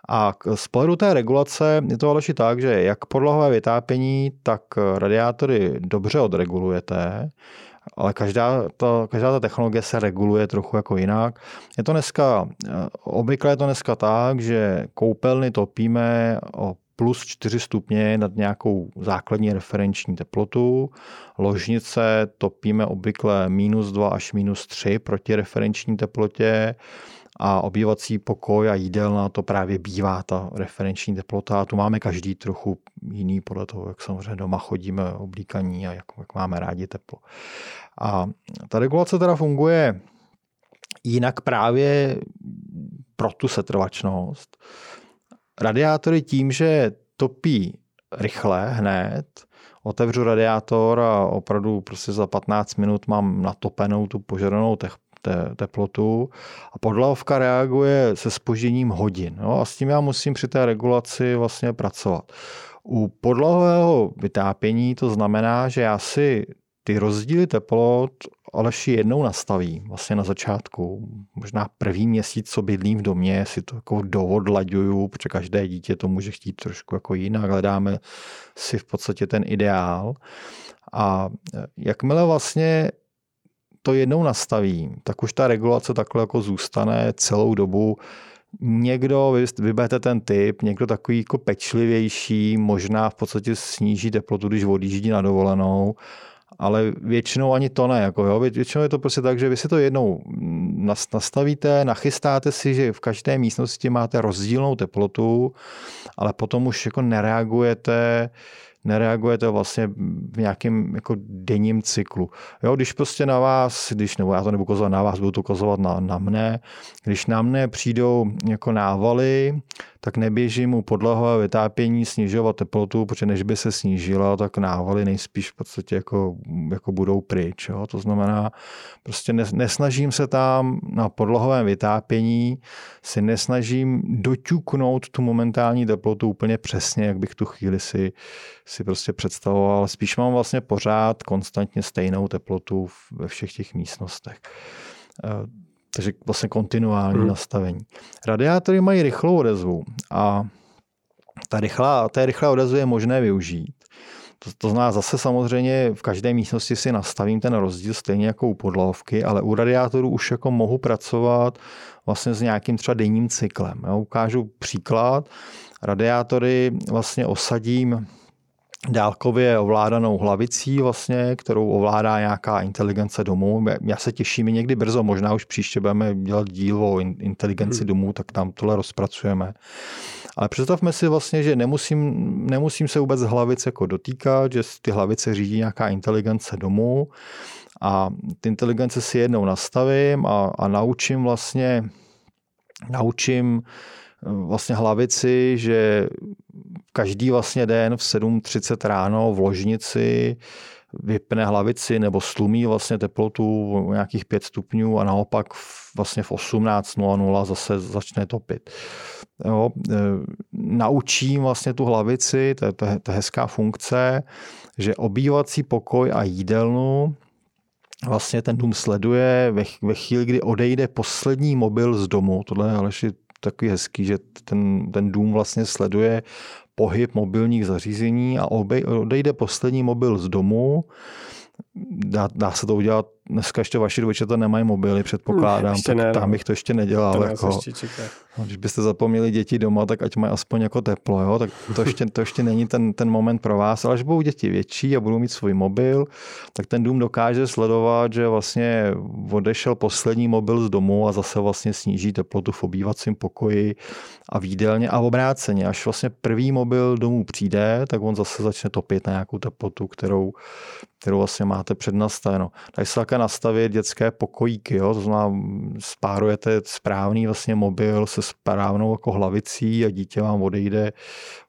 A z pohledu té regulace je to ale tak, že jak podlahové vytápění, tak radiátory dobře odregulujete. Ale každá ta, každá ta technologie se reguluje trochu jako jinak. Je to dneska, obvykle je to dneska tak, že koupelny topíme o plus 4 stupně nad nějakou základní referenční teplotu. Ložnice topíme obvykle minus 2 až minus 3 proti referenční teplotě a obývací pokoj a jídelna to právě bývá ta referenční teplota a tu máme každý trochu jiný podle toho, jak samozřejmě doma chodíme oblíkaní a jak, jak máme rádi teplo. A ta regulace teda funguje jinak právě pro tu setrvačnost. Radiátory tím, že topí rychle hned, otevřu radiátor a opravdu prostě za 15 minut mám natopenou tu požadanou te- te- teplotu a podlahovka reaguje se spožděním hodin. No a s tím já musím při té regulaci vlastně pracovat. U podlahového vytápění to znamená, že já si ty rozdíly teplot Aleši jednou nastaví, vlastně na začátku, možná první měsíc, co bydlím v domě, si to jako dohodlaďuju, protože každé dítě to může chtít trošku jako jinak, hledáme si v podstatě ten ideál. A jakmile vlastně to jednou nastavím, tak už ta regulace takhle jako zůstane celou dobu. Někdo, vy vyberete ten typ, někdo takový jako pečlivější, možná v podstatě sníží teplotu, když odjíždí na dovolenou, ale většinou ani to ne. Jako jo. Většinou je to prostě tak, že vy si to jednou nastavíte, nachystáte si, že v každé místnosti máte rozdílnou teplotu, ale potom už jako nereagujete nereagujete vlastně v nějakém jako denním cyklu. Jo, když prostě na vás, když, nebo já to nebudu kozovat na vás, budu to kozovat na, na mne, když na mne přijdou jako návaly, tak neběžím u podlahové vytápění snižovat teplotu, protože než by se snížila, tak návaly nejspíš v podstatě jako, jako budou pryč. Jo? To znamená, prostě nesnažím se tam na podlahovém vytápění, si nesnažím doťuknout tu momentální teplotu úplně přesně, jak bych tu chvíli si, si prostě představoval, spíš mám vlastně pořád konstantně stejnou teplotu ve všech těch místnostech. Takže vlastně kontinuální hmm. nastavení. Radiátory mají rychlou odezvu a ta rychlá, té rychlé odezvy je možné využít. To, to zná zase samozřejmě v každé místnosti si nastavím ten rozdíl stejně jako u podlahovky, ale u radiátorů už jako mohu pracovat vlastně s nějakým třeba denním cyklem. Já ukážu příklad. Radiátory vlastně osadím dálkově ovládanou hlavicí, vlastně, kterou ovládá nějaká inteligence domů. Já se těším někdy brzo, možná už příště budeme dělat díl o inteligenci hmm. domů, tak tam tohle rozpracujeme. Ale představme si vlastně, že nemusím, nemusím se vůbec hlavice jako dotýkat, že ty hlavice řídí nějaká inteligence domů a ty inteligence si jednou nastavím a, a naučím vlastně naučím vlastně hlavici, že každý vlastně den v 7.30 ráno v ložnici vypne hlavici nebo stlumí vlastně teplotu o nějakých 5 stupňů a naopak vlastně v 18.00 zase začne topit. Jo, e, naučím vlastně tu hlavici, to je, to, je, to je hezká funkce, že obývací pokoj a jídelnu vlastně ten dům sleduje ve, ve chvíli, kdy odejde poslední mobil z domu. Tohle je takový hezký, že ten, ten dům vlastně sleduje pohyb mobilních zařízení a odejde poslední mobil z domu. Dá, dá se to udělat dneska ještě vaši dvojčata nemají mobily, předpokládám, tak ne, tam no. bych to ještě nedělal. To jako, ještě no, když byste zapomněli děti doma, tak ať mají aspoň jako teplo, jo? tak to ještě, to ještě není ten, ten moment pro vás, ale až budou děti větší a budou mít svůj mobil, tak ten dům dokáže sledovat, že vlastně odešel poslední mobil z domu a zase vlastně sníží teplotu v obývacím pokoji a v jídelně a obráceně. Až vlastně první mobil domů přijde, tak on zase začne topit na nějakou teplotu, kterou, kterou vlastně máte přednastaveno. Takže se také nastavit dětské pokojíky, jo? to znamená spárujete správný vlastně mobil se správnou jako hlavicí a dítě vám odejde,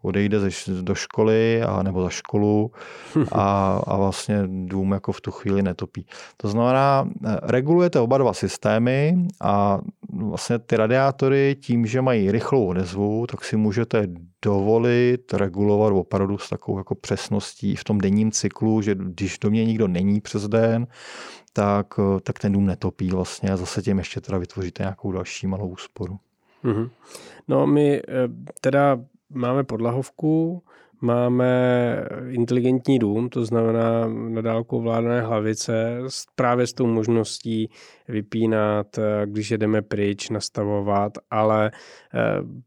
odejde do školy a, nebo za školu a, a vlastně dům jako v tu chvíli netopí. To znamená, regulujete oba dva systémy a vlastně ty radiátory tím, že mají rychlou odezvu, tak si můžete dovolit regulovat opravdu s takovou jako přesností v tom denním cyklu, že když do mě nikdo není přes den, tak, tak ten dům netopí vlastně a zase tím ještě teda vytvoříte nějakou další malou úsporu. Mm-hmm. No my eh, teda máme podlahovku, máme inteligentní dům, to znamená na dálku ovládané hlavice, právě s tou možností vypínat, eh, když jedeme pryč, nastavovat, ale eh,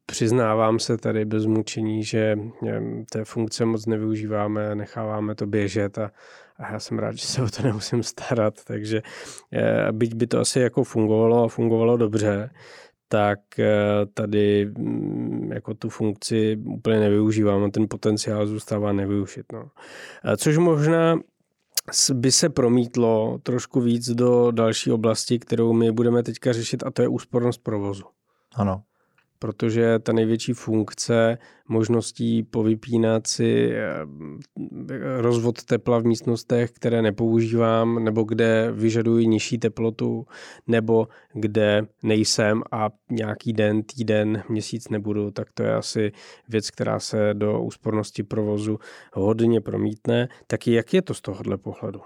přiznávám se tady bez mučení, že eh, té funkce moc nevyužíváme, necháváme to běžet a, a já jsem rád, že se o to nemusím starat, takže byť by to asi jako fungovalo a fungovalo dobře, tak tady mm, jako tu funkci úplně nevyužívám a ten potenciál zůstává nevyužit. No. Což možná by se promítlo trošku víc do další oblasti, kterou my budeme teďka řešit a to je úspornost provozu. Ano protože ta největší funkce možností povypínat si eh, rozvod tepla v místnostech, které nepoužívám, nebo kde vyžaduji nižší teplotu, nebo kde nejsem a nějaký den, týden, měsíc nebudu, tak to je asi věc, která se do úspornosti provozu hodně promítne. Tak jak je to z tohohle pohledu?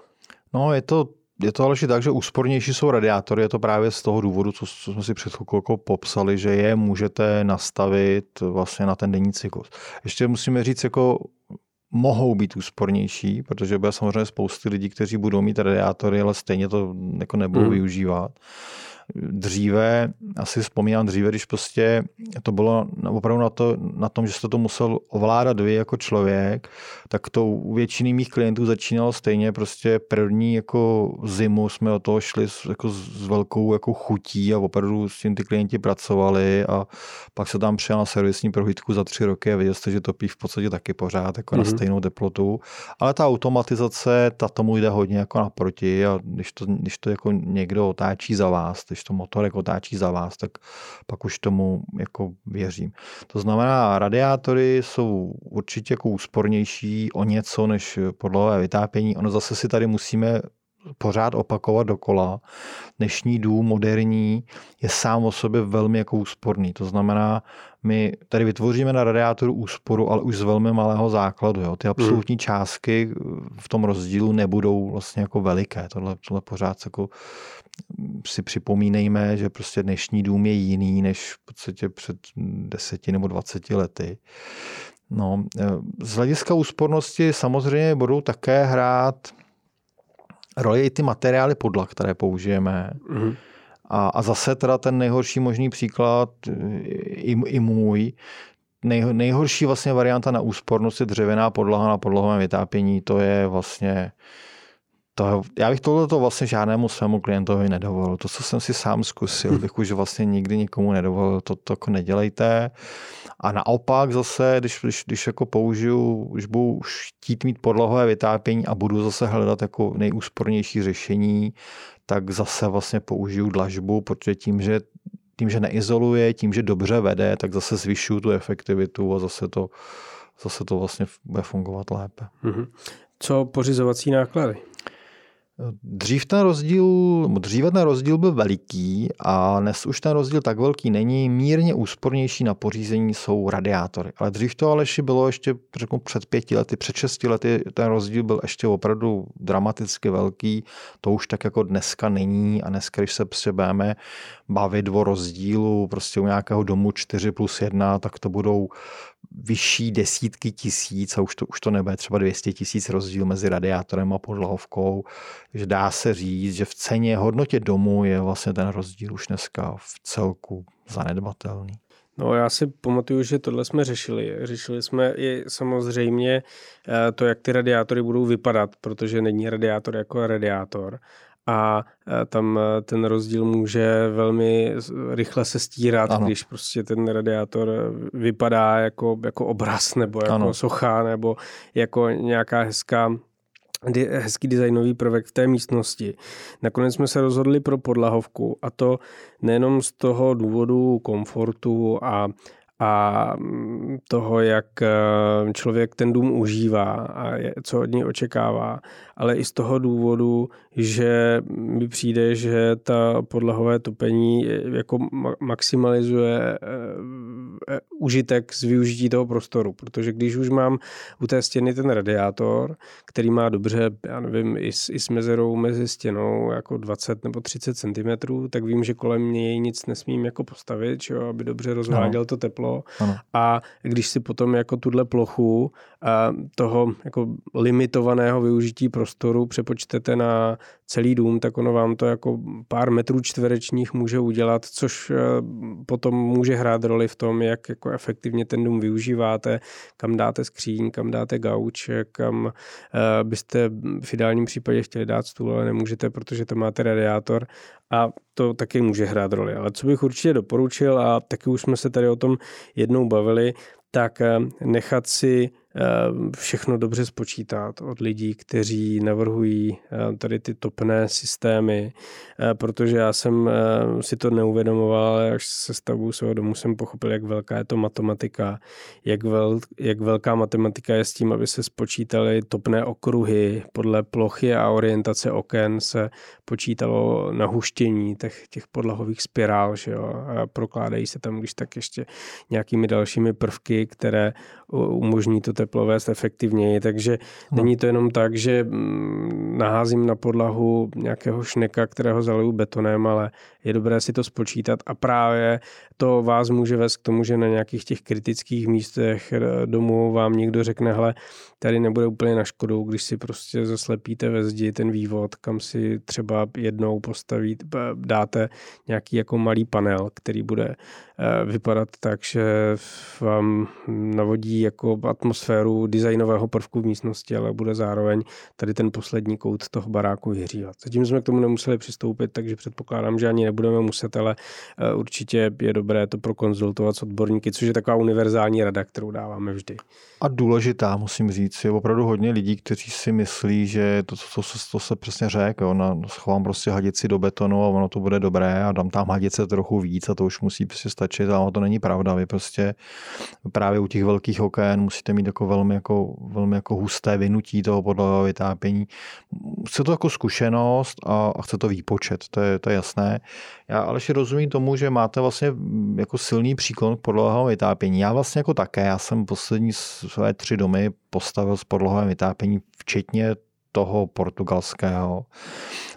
No, je to je to ale tak, že úspornější jsou radiátory, je to právě z toho důvodu, co, co jsme si před chvilkou jako popsali, že je můžete nastavit vlastně na ten denní cyklus. Ještě musíme říct, jako mohou být úspornější, protože bude samozřejmě spousty lidí, kteří budou mít radiátory, ale stejně to jako nebudou hmm. využívat dříve, asi vzpomínám dříve, když prostě to bylo opravdu na, to, na tom, že jste to musel ovládat vy jako člověk, tak to u většiny mých klientů začínalo stejně prostě první jako zimu jsme o toho šli s, jako s velkou jako chutí a opravdu s tím ty klienti pracovali a pak se tam přijel na servisní prohlídku za tři roky a viděl jste, že to pí v podstatě taky pořád jako mm-hmm. na mhm. stejnou teplotu, ale ta automatizace, ta tomu jde hodně jako naproti a když to, když to jako někdo otáčí za vás, když to motorek otáčí za vás, tak pak už tomu jako věřím. To znamená, radiátory jsou určitě jako úspornější o něco než podlohové vytápění. Ono zase si tady musíme pořád opakovat dokola. Dnešní dům moderní je sám o sobě velmi jako úsporný. To znamená, my tady vytvoříme na radiátoru úsporu, ale už z velmi malého základu. Jo. Ty absolutní hmm. částky v tom rozdílu nebudou vlastně jako veliké. Tohle, tohle pořád jako si připomínejme, že prostě dnešní dům je jiný než v podstatě před deseti nebo dvaceti lety. No, z hlediska úspornosti samozřejmě budou také hrát roli i ty materiály podlah, které použijeme. Mm-hmm. A, a zase teda ten nejhorší možný příklad, i, i můj, nej, nejhorší vlastně varianta na úspornost je dřevěná podlaha na podlahovém vytápění. To je vlastně to, já bych tohle to vlastně žádnému svému klientovi nedovolil. To, co jsem si sám zkusil, bych už vlastně nikdy nikomu nedovolil. To, to jako nedělejte. A naopak zase, když, když, když jako použiju, když budu chtít mít podlahové vytápění a budu zase hledat jako nejúspornější řešení, tak zase vlastně použiju dlažbu, protože tím, že tím, že neizoluje, tím, že dobře vede, tak zase zvyšuju tu efektivitu a zase to, zase to vlastně bude fungovat lépe. Mm-hmm. Co pořizovací náklady? Dřív ten rozdíl, dříve ten rozdíl byl veliký a dnes už ten rozdíl tak velký není. Mírně úspornější na pořízení jsou radiátory. Ale dřív to Aleši bylo ještě řeknu, před pěti lety, před šesti lety ten rozdíl byl ještě opravdu dramaticky velký. To už tak jako dneska není a dneska, když se budeme bavit o rozdílu prostě u nějakého domu 4 plus 1, tak to budou vyšší desítky tisíc a už to, už to nebude třeba 200 tisíc rozdíl mezi radiátorem a podlahovkou. Takže dá se říct, že v ceně, hodnotě domu je vlastně ten rozdíl už dneska v celku zanedbatelný. No já si pamatuju, že tohle jsme řešili. Řešili jsme i samozřejmě eh, to, jak ty radiátory budou vypadat, protože není radiátor jako radiátor a e, tam e, ten rozdíl může velmi rychle se stírat, ano. když prostě ten radiátor vypadá jako, jako obraz nebo jako ano. socha nebo jako nějaká hezká hezký designový prvek v té místnosti. Nakonec jsme se rozhodli pro podlahovku a to nejenom z toho důvodu komfortu a a mm, toho, jak eh, člověk ten dům užívá a co od něj očekává, ale i z toho důvodu, že mi přijde, že ta podlahové topení jako maximalizuje eh, užitek z využití toho prostoru, protože když už mám u té stěny ten radiátor, který má dobře, já nevím, i s, i s mezerou mezi stěnou jako 20 nebo 30 cm, tak vím, že kolem něj nic nesmím jako postavit, čo, aby dobře rozváděl to teplo. Ano. A když si potom jako tuhle plochu a toho jako limitovaného využití prostoru přepočtete na celý dům, tak ono vám to jako pár metrů čtverečních může udělat, což eh, potom může hrát roli v tom, jak jako efektivně ten dům využíváte, kam dáte skříň, kam dáte gauč, kam eh, byste v ideálním případě chtěli dát stůl, ale nemůžete, protože to máte radiátor a to taky může hrát roli. Ale co bych určitě doporučil, a taky už jsme se tady o tom jednou bavili, tak eh, nechat si všechno dobře spočítat od lidí, kteří navrhují eh, tady ty topné systémy, eh, protože já jsem si to neuvědomoval, ale až se stavbou svého domu jsem pochopil, jak velká je to matematika, jak, vel, jak velká matematika je s tím, aby se spočítali topné okruhy. Podle plochy a orientace oken se počítalo nahuštění těch, těch podlahových spirál, že jo, a prokládají se tam, když tak ještě nějakými dalšími prvky, které umožní to teplo vést efektivněji, takže no. není to jenom tak, že mm, naházím na podlahu nějakého šneka, kterého zaliju betonem, ale je dobré si to spočítat a právě to vás může vést k tomu, že na nějakých těch kritických místech domů vám někdo řekne, hele, tady nebude úplně na škodu, když si prostě zaslepíte ve zdi ten vývod, kam si třeba jednou postavíte, dáte nějaký jako malý panel, který bude eh, vypadat tak, že vám navodí jako atmosféru designového prvku v místnosti, ale bude zároveň tady ten poslední kout toho baráku vyhřívat. Zatím jsme k tomu nemuseli přistoupit, takže předpokládám, že ani nebudeme muset, ale eh, určitě je dobré to prokonzultovat s odborníky, což je taková univerzální rada, kterou dáváme vždy. A důležitá, musím říct, je opravdu hodně lidí, kteří si myslí, že to, to, to, to se přesně řekl, na, schovám prostě hadici do betonu a ono to bude dobré a dám tam hadice trochu víc a to už musí prostě stačit, ale to není pravda. Vy prostě právě u těch velkých oken musíte mít jako velmi, jako, velmi jako husté vynutí toho podlahového vytápění. Chce to jako zkušenost a, a chce to výpočet, to je, to je jasné. Já ale rozumím tomu, že máte vlastně jako silný příklon k podlahovému vytápění. Já vlastně jako také, já jsem poslední své tři domy postavil s podlahovým vytápění, včetně toho portugalského.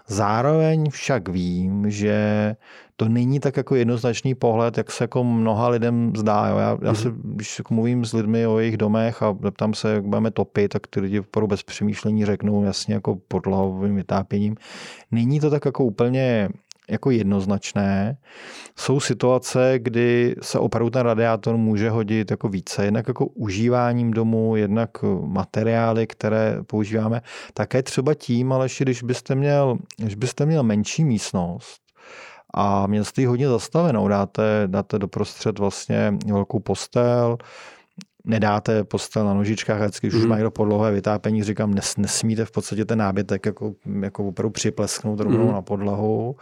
Zároveň však vím, že to není tak jako jednoznačný pohled, jak se jako mnoha lidem zdá. Jo. Já, já se, mhm. když jako mluvím s lidmi o jejich domech a zeptám se, jak budeme topit, tak ty lidi opravdu bez přemýšlení řeknou jasně jako podlahovým vytápěním. Není to tak jako úplně jako jednoznačné. Jsou situace, kdy se opravdu ten radiátor může hodit jako více, jednak jako užíváním domu, jednak materiály, které používáme. Také třeba tím, ale když byste měl, když byste měl menší místnost, a měl jste ji hodně zastavenou, dáte, dáte doprostřed vlastně velkou postel, nedáte postel na nožičkách a vždycky, když mm. už mhm. má někdo podlohové vytápení, říkám, nes, nesmíte v podstatě ten nábytek jako, jako opravdu připlesknout rovnou mm. na podlahu.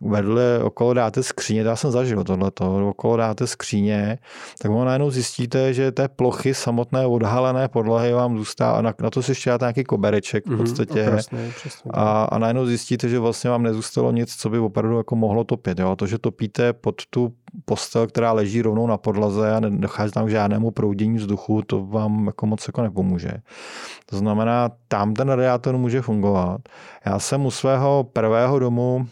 Vedle okolo dáte skříně, já jsem zažil tohleto, okolo dáte skříně, tak vám najednou zjistíte, že té plochy samotné odhalené podlahy vám zůstává, na, na to si ještě dáte nějaký kobereček v mhm, podstatě. Mm, okrasný, a, a najednou zjistíte, že vlastně vám nezůstalo nic, co by opravdu jako mohlo topit. Jo? To, že topíte pod tu postel, která leží rovnou na podlaze a nedochází tam k žádnému proudění vzduchu, to vám jako moc jako nepomůže. To znamená, tam ten radiátor může fungovat. Já jsem u svého prvého domu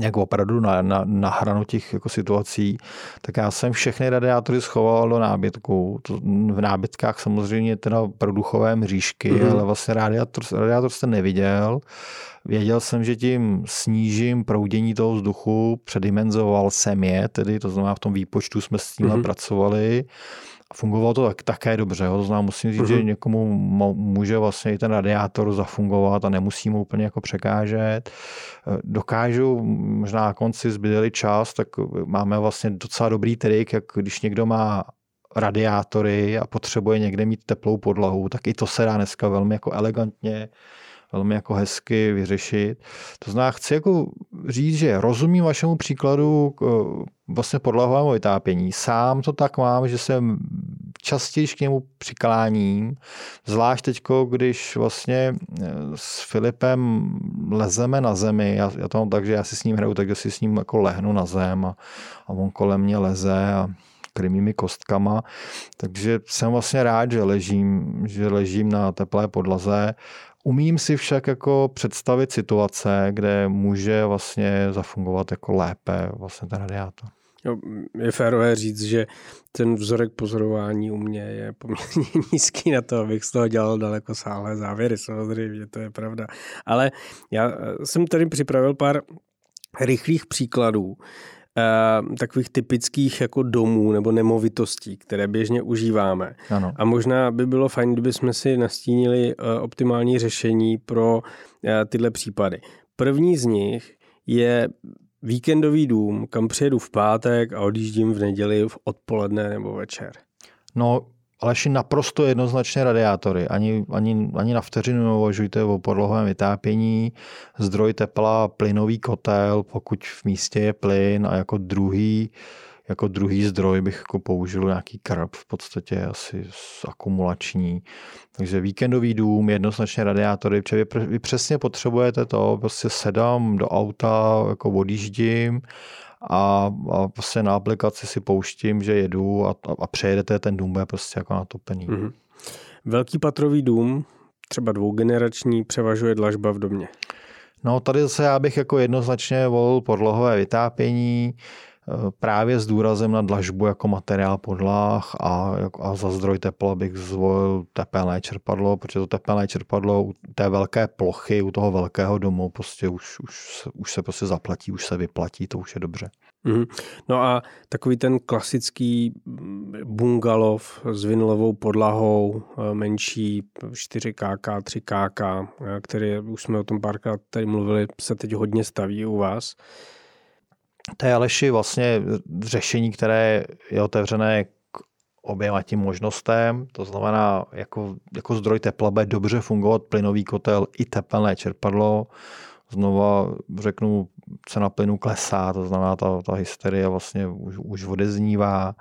jak opravdu na, na, na hranu těch jako situací, tak já jsem všechny radiátory schoval do nábytku. To, v nábytkách samozřejmě teda produchové mřížky, mm-hmm. ale vlastně radiátor, radiátor jste neviděl. Věděl jsem, že tím snížím proudění toho vzduchu, předimenzoval jsem je, tedy to znamená v tom výpočtu jsme s tím mm-hmm. pracovali. Fungovalo to tak, také dobře. Jo. To znamená, musím říct, uh-huh. že mhm. někomu může vlastně i ten radiátor zafungovat a nemusí mu úplně jako překážet. Dokážu, možná na konci zbydeli čas, tak máme vlastně docela dobrý trik, jak když někdo má radiátory a potřebuje někde mít teplou podlahu, tak i to se dá dneska velmi jako elegantně velmi jako hezky vyřešit. To znamená, chci jako říct, že rozumím vašemu příkladu vlastně podlahovému vytápění. Sám to tak mám, že se častěji k němu přikláním, zvlášť teď, když vlastně e, s Filipem lezeme na zemi, já, já to mám tak, že já si s ním hraju, takže si s ním jako lehnu na zem a, a on kolem mě leze a krymými kostkama. Takže jsem vlastně rád, že ležím, že ležím na teplé podlaze. Umím si však jako představit situace, kde může vlastně zafungovat jako lépe vlastně ten radiátor. Jo, je férové říct, že ten vzorek pozorování u mě je poměrně nízký na to, abych z toho dělal daleko sáhlé závěry, samozřejmě, to je pravda. Ale já jsem tady připravil pár rychlých příkladů, eh, takových typických jako domů nebo nemovitostí, které běžně užíváme. Ano. A možná by bylo fajn, kdyby jsme si nastínili eh, optimální řešení pro eh, tyhle případy. První z nich je víkendový dům, kam přijedu v pátek a odjíždím v neděli v odpoledne nebo večer. No, Aleši, naprosto jednoznačně radiátory. Ani, ani, ani na vteřinu neuvažujte o podlohovém vytápění. Zdroj tepla, plynový kotel, pokud v místě je plyn a jako druhý jako druhý zdroj bych jako použil nějaký krb, v podstatě asi akumulační. Takže víkendový dům, jednoznačně radiátory, protože vy, vy přesně potřebujete to, prostě sedám do auta, jako odjíždím a, a prostě na aplikaci si pouštím, že jedu a, a, a přejedete ten dům, je prostě jako natopený. Mm-hmm. Velký patrový dům, třeba dvougenerační, převažuje dlažba v domě. No tady zase já bych jako jednoznačně volil podlohové vytápění, právě s důrazem na dlažbu jako materiál podlah a, a za zdroj tepla bych zvolil tepelné čerpadlo, protože to tepelné čerpadlo u té velké plochy, u toho velkého domu prostě už, už, už se prostě zaplatí, už se vyplatí, to už je dobře. Mm-hmm. No a takový ten klasický bungalov s vinilovou podlahou, eh, menší 4KK, 3KK, eh, který už jsme o tom párkrát tady mluvili, se teď hodně staví u vás je Aleši vlastně řešení, které je otevřené k oběma tím možnostem, to znamená, jako, jako zdroj tepla bude dobře fungovat plynový kotel i tepelné čerpadlo. Znova řeknu, cena plynu klesá, to znamená, ta, ta hysterie vlastně už, už odeznívá.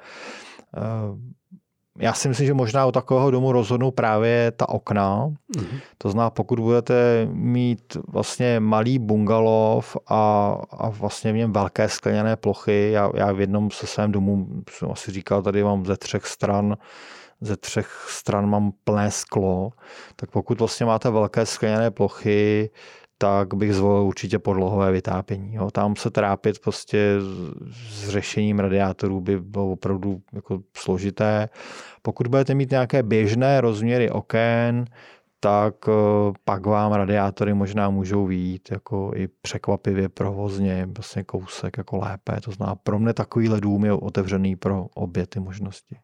Já si myslím, že možná u takového domu rozhodnou právě ta okna. Mm-hmm. To znamená, pokud budete mít vlastně malý bungalov a, a vlastně v něm velké skleněné plochy, já, já v jednom se svém domu jsem asi říkal, tady mám ze třech stran ze třech stran mám plné sklo, tak pokud vlastně máte velké skleněné plochy, tak bych zvolil určitě podlohové vytápění. Jo. Tam se trápit prostě s řešením radiátorů by bylo opravdu jako složité. Pokud budete mít nějaké běžné rozměry oken, tak eh, pak vám radiátory možná můžou výjít jako i překvapivě provozně, vlastně kousek jako lépe. To znamená, pro mě takový dům je otevřený pro obě ty možnosti.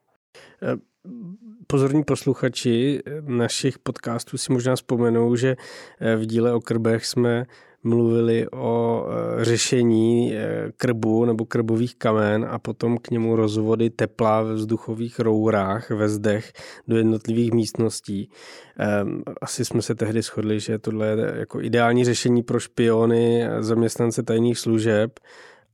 Pozorní posluchači našich podcastů si možná vzpomenou, že eh, v díle o krbech jsme mluvili o eh, řešení eh, krbu nebo krbových kamen a potom k němu rozvody tepla ve vzduchových rourách ve zdech do jednotlivých místností. Ehm, asi jsme se tehdy shodli, že tohle je jako ideální řešení pro špiony, zaměstnance tajných služeb,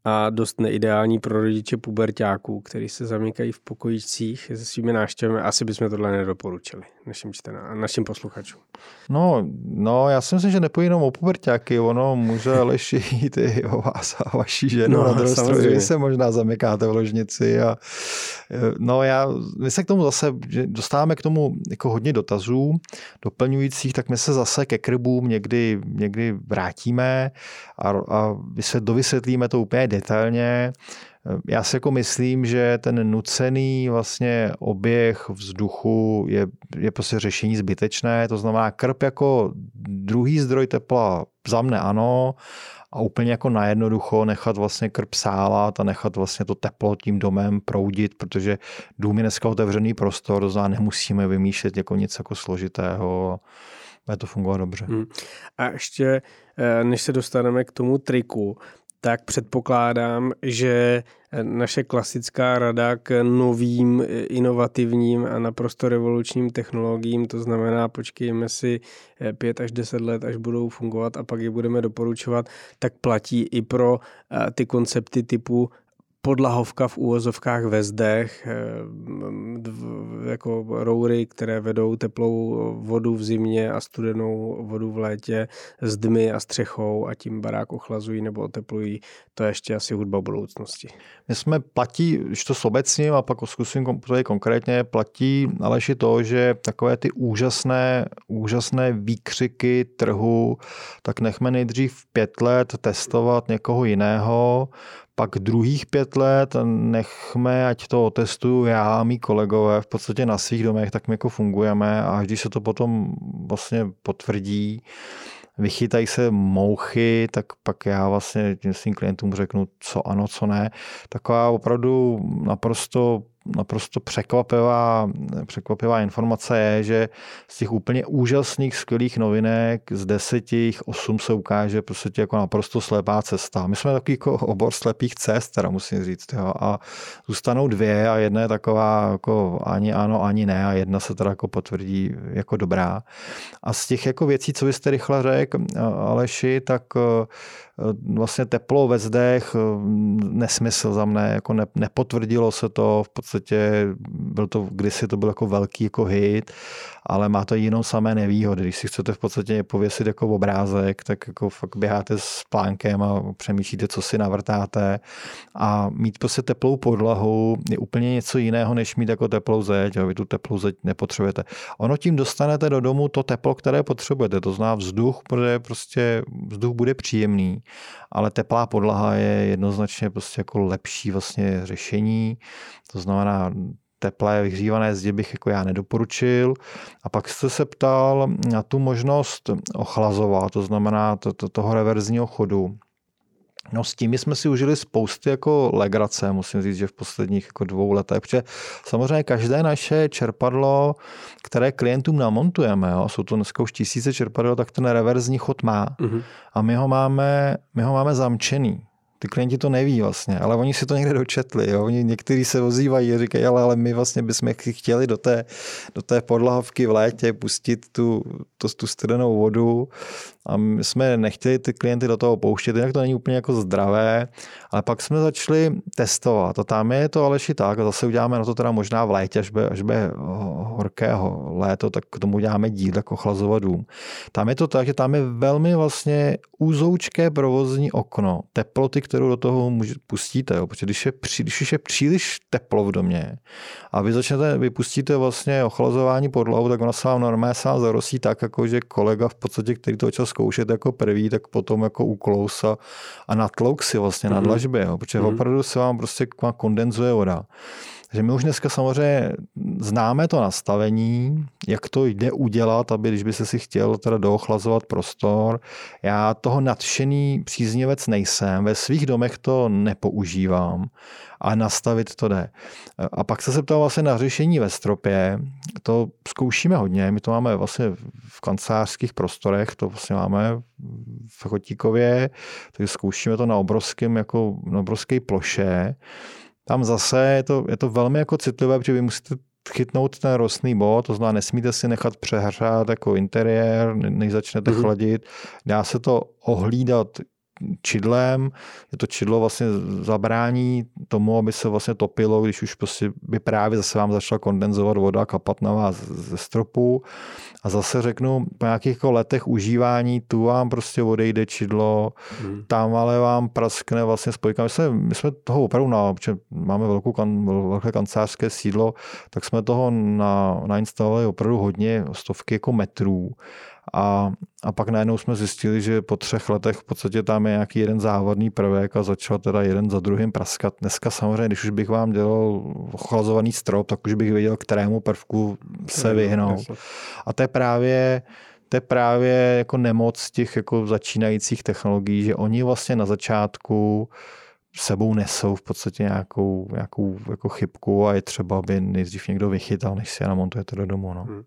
a dost neideální pro rodiče pubertáků, kteří se zamykají v pokojících se svými návštěvami. Asi bychom tohle nedoporučili našim, čtená, našim posluchačům. No, no, já si myslím, že nepojí jenom o pubertáky, ono může leší jít i o vás a vaší ženu no, na druhou stranu, se možná zamykáte v ložnici. A, no já, my se k tomu zase, dostáváme k tomu jako hodně dotazů doplňujících, tak my se zase ke krbům někdy, někdy vrátíme a, a dovysvětlíme to úplně detailně. Já si jako myslím, že ten nucený vlastně oběh vzduchu je, je prostě řešení zbytečné, to znamená krp jako druhý zdroj tepla za mne ano, a úplně jako najednoducho nechat vlastně krp sálat a nechat vlastně to teplo tím domem proudit, protože dům je dneska otevřený prostor, to znamená nemusíme vymýšlet jako nic jako složitého bude to fungovat dobře. Hmm. A ještě, eh, než se dostaneme k tomu triku, tak předpokládám, že naše klasická rada k novým, inovativním a naprosto revolučním technologiím, to znamená, počkejme si pět až deset let, až budou fungovat a pak je budeme doporučovat, tak platí i pro ty koncepty typu podlahovka v úvozovkách ve zdech, eh, jako roury, které vedou teplou vodu v zimě a studenou vodu v létě s dmy a střechou a tím barák ochlazují nebo oteplují. To je ještě asi hudba budoucnosti. My jsme platí, když to sobecním a pak zkusím konkrétně, platí Aleši to, že takové ty úžasné, úžasné výkřiky trhu, tak nechme nejdřív pět let testovat někoho jiného, pak druhých pět let nechme, ať to otestuju já a mý kolegové v podstatě na svých domech, tak my jako fungujeme a když se to potom vlastně potvrdí, vychytají se mouchy, tak pak já vlastně svým klientům řeknu, co ano, co ne. Taková opravdu naprosto naprosto překvapivá, překvapivá informace je, že z těch úplně úžasných, skvělých novinek z deseti jich osm se ukáže prostě jako naprosto slepá cesta. My jsme takový jako obor slepých cest, teda musím říct. Jo. A zůstanou dvě a jedna je taková jako ani ano, ani ne a jedna se teda jako potvrdí jako dobrá. A z těch jako věcí, co byste rychle řekl, Aleši, tak vlastně teplo ve zdech, eh, nesmysl za mne, jako ne, nepotvrdilo se to, v podstatě byl to, kdysi to byl jako velký jako hit, ale má to jinou samé nevýhody. Když si chcete v podstatě pověsit jako obrázek, tak jako fakt běháte s plánkem a přemýšlíte, co si navrtáte a mít prostě teplou podlahu je úplně něco jiného, než mít jako teplou zeď. Jo. Vy tu teplou zeď nepotřebujete. Ono tím dostanete do domu to teplo, které potřebujete. To zná vzduch, protože prostě vzduch bude příjemný ale teplá podlaha je jednoznačně prostě jako lepší vlastně řešení. To znamená, teplé vyhřívané zdi bych jako já nedoporučil. A pak jste se ptal na tu možnost ochlazovat, to znamená to, to, toho reverzního chodu. No s tím jsme si užili spousty jako legrace, musím říct, že v posledních jako dvou letech, protože samozřejmě každé naše čerpadlo, které klientům namontujeme, jo, jsou to dneska už tisíce čerpadel, tak ten reverzní chod má. Mm-hmm. A my ho máme, my ho máme zamčený. Ty klienti to neví vlastně, ale oni si to někde dočetli. Jo? Oni někteří se ozývají a říkají, ale, ale my vlastně bychom chtěli do té, do té podlahovky v létě pustit tu, to, tu studenou vodu a my jsme nechtěli ty klienty do toho pouštět, jinak to není úplně jako zdravé, ale pak jsme začali testovat. A tam je to Aleši tak, a zase uděláme na to teda možná v létě, až bude, až bude horkého léto, tak k tomu uděláme díl jako chlazovat dům. Tam je to tak, že tam je velmi vlastně úzoučké provozní okno, teploty, kterou do toho pustíte, jo, protože když je, když je příliš teplo v domě a vy začnete, vypustíte vlastně ochlazování podlahu, tak ona se vám normálně se vám zarosí tak, jako že kolega v podstatě, který to začal zkoušet jako prvý, tak potom jako uklous a, a natlouk si vlastně mm-hmm. na mhm. dlažbě, jo, protože mm-hmm. opravdu se vám prostě kondenzuje voda. Takže my už dneska samozřejmě známe to nastavení, jak to jde udělat, aby když by se si chtěl teda doochlazovat prostor. Já toho nadšený příznivec nejsem, ve svých domech to nepoužívám, a nastavit to jde. A pak se zeptal vlastně na řešení ve stropě. To zkoušíme hodně, my to máme vlastně v kancelářských prostorech, to vlastně máme v Chotíkově, takže zkoušíme to na obrovském, jako na obrovské ploše. Tam zase je to, je to velmi jako citlivé, protože vy musíte chytnout ten rostný bod, to znamená, nesmíte si nechat přehřát jako interiér, než začnete mm-hmm. chladit. Dá se to ohlídat čidlem. Je to čidlo vlastně zabrání tomu, aby se vlastně topilo, když už prostě by právě zase vám začala kondenzovat voda, kapat na vás ze stropu. A zase řeknu, po nějakých jako letech užívání, tu vám prostě odejde čidlo, hmm. tam ale vám praskne vlastně spojka. My jsme, my jsme toho opravdu na, protože máme velkou, velké kancelářské sídlo, tak jsme toho na, nainstalovali opravdu hodně, stovky jako metrů. A, a pak najednou jsme zjistili, že po třech letech v podstatě tam je nějaký jeden závadný prvek a začal teda jeden za druhým praskat. Dneska samozřejmě, když už bych vám dělal ochlazovaný strop, tak už bych věděl, kterému prvku se vyhnout. A to je právě to je právě jako nemoc těch jako začínajících technologií, že oni vlastně na začátku sebou nesou v podstatě nějakou, nějakou jako chybku a je třeba, aby nejdřív někdo vychytal, než si je namontujete do domu. No. Hmm.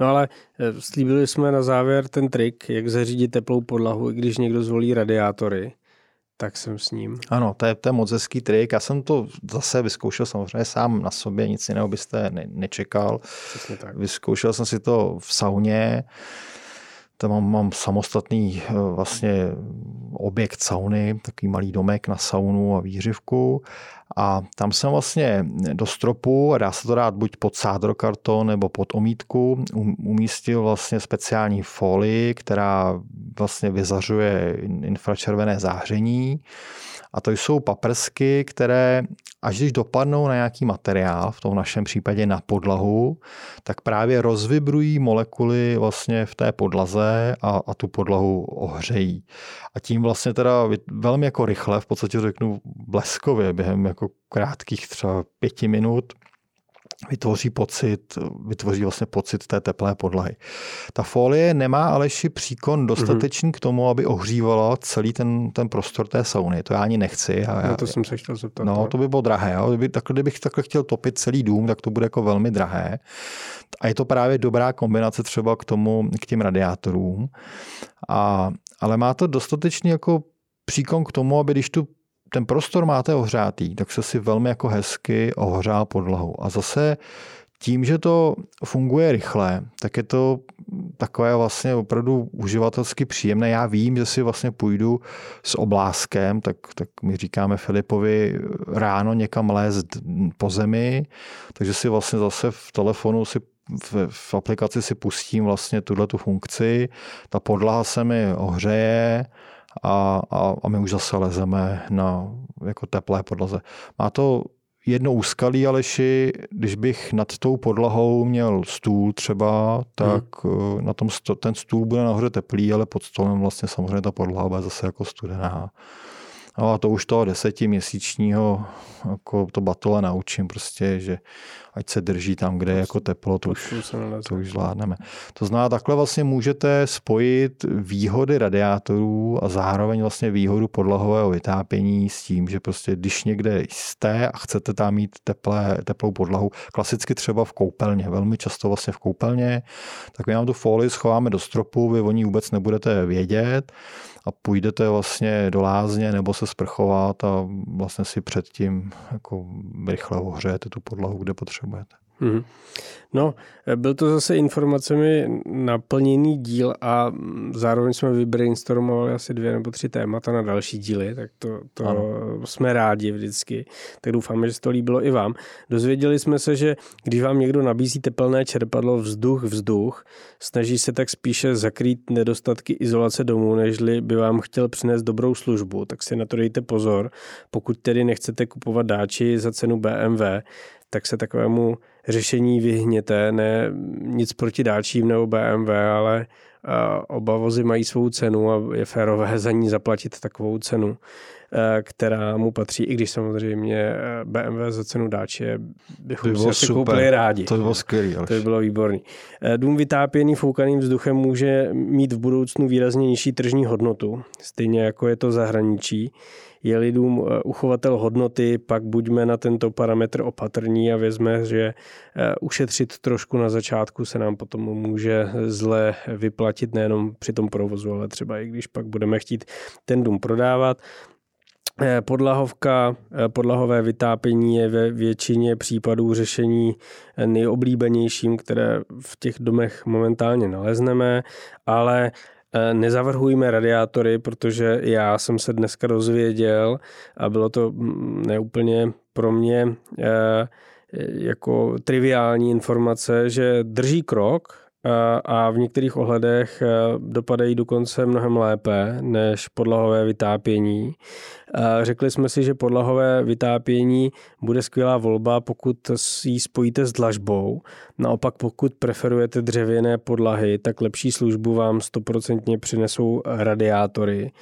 No ale eh, slíbili jsme na závěr ten trik, jak zařídit teplou podlahu, i když někdo zvolí radiátory. Tak jsem s ním. Ano, to je, to je moc hezký trik. Já jsem to zase vyzkoušel samozřejmě sám na sobě, nic jiného byste ne, nečekal. tak. Vyzkoušel jsem si to v sauně. Tam mám, mám samostatný eh, vlastně objekt sauny, takový malý domek na saunu a výřivku. A tam jsem vlastně do stropu, dá se to dát buď pod sádrokarton nebo pod omítku, um, umístil vlastně speciální folii, která vlastně vyzařuje infračervené záření. A to jsou paprsky, které až když dopadnou na nějaký materiál, v tom našem případě na podlahu, tak právě rozvibrují molekuly vlastně v té podlaze a, a tu podlahu ohřejí. A tím vlastně teda velmi jako rychle, v podstatě řeknu bleskově, během jako krátkých třeba pěti minut, vytvoří pocit, vytvoří vlastně pocit té teplé podlahy. Ta folie nemá aleši příkon dostatečný mm-hmm. k tomu, aby ohřívala celý ten, ten prostor té sauny. To já ani nechci. A já, no to jsem se chtěl zeptat. No, to by bylo drahé. Jo. Kdyby, takhle, kdybych takhle chtěl topit celý dům, tak to bude jako velmi drahé. A je to právě dobrá kombinace třeba k tomu, k těm radiátorům. A, ale má to dostatečný jako příkon k tomu, aby když tu ten prostor máte ohřátý, tak se si velmi jako hezky ohřál podlahu. A zase tím, že to funguje rychle, tak je to takové vlastně opravdu uživatelsky příjemné. Já vím, že si vlastně půjdu s obláskem, tak, tak my říkáme Filipovi ráno někam lézt po zemi, takže si vlastně zase v telefonu si v, v aplikaci si pustím vlastně tuhle tu funkci, ta podlaha se mi ohřeje, a, a, a my už zase lezeme na jako teplé podlaze. Má to jedno úskalí, Aleši, když bych nad tou podlahou měl stůl třeba, tak hmm. na tom sto, ten stůl bude nahoře teplý, ale pod stolem vlastně samozřejmě ta podlaha bude zase jako studená. No a to už toho desetiměsíčního jako to batole naučím prostě, že ať se drží tam, kde je jako teplo, to už, to už zvládneme. To znamená, takhle vlastně můžete spojit výhody radiátorů a zároveň vlastně výhodu podlahového vytápění s tím, že prostě když někde jste a chcete tam mít teplé, teplou podlahu, klasicky třeba v koupelně, velmi často vlastně v koupelně, tak my nám tu folii schováme do stropu, vy o ní vůbec nebudete vědět a půjdete vlastně do lázně nebo se sprchovat a vlastně si předtím jako rychle ohřejete tu podlahu, kde potřebujete. Mm-hmm. No, byl to zase informacemi naplněný díl a zároveň jsme vybrainstormovali asi dvě nebo tři témata na další díly, tak to, to jsme rádi vždycky. Tak doufáme, že se to líbilo i vám. Dozvěděli jsme se, že když vám někdo nabízí teplné čerpadlo vzduch, vzduch, snaží se tak spíše zakrýt nedostatky izolace domů, nežli by vám chtěl přinést dobrou službu, tak si na to dejte pozor. Pokud tedy nechcete kupovat dáči za cenu BMW, tak se takovému řešení vyhněte. Ne nic proti dáčím nebo BMW, ale oba vozy mají svou cenu a je férové za ní zaplatit takovou cenu, která mu patří, i když samozřejmě BMW za cenu dáče bychom by si asi koupili rádi. To by bylo skvělý. To by bylo výborný. Dům vytápěný foukaným vzduchem může mít v budoucnu výrazně nižší tržní hodnotu, stejně jako je to zahraničí je lidům eh, uchovatel hodnoty, pak buďme na tento parametr opatrní a vězme, že eh, ušetřit trošku na začátku se nám potom může zle vyplatit nejenom při tom provozu, ale třeba i když pak budeme chtít ten dům prodávat. Eh, podlahovka, podlahové vytápění je ve většině případů řešení nejoblíbenějším, které v těch domech momentálně nalezneme, ale nezavrhujme radiátory, protože já jsem se dneska dozvěděl a bylo to mm, neúplně pro mě eh, jako triviální informace, že drží krok a v některých ohledech eh, dopadají dokonce mnohem lépe než podlahové vytápění. Řekli jsme si, že podlahové vytápění bude skvělá volba, pokud ji spojíte s dlažbou. Naopak, pokud preferujete dřevěné podlahy, tak lepší službu vám stoprocentně přinesou radiátory.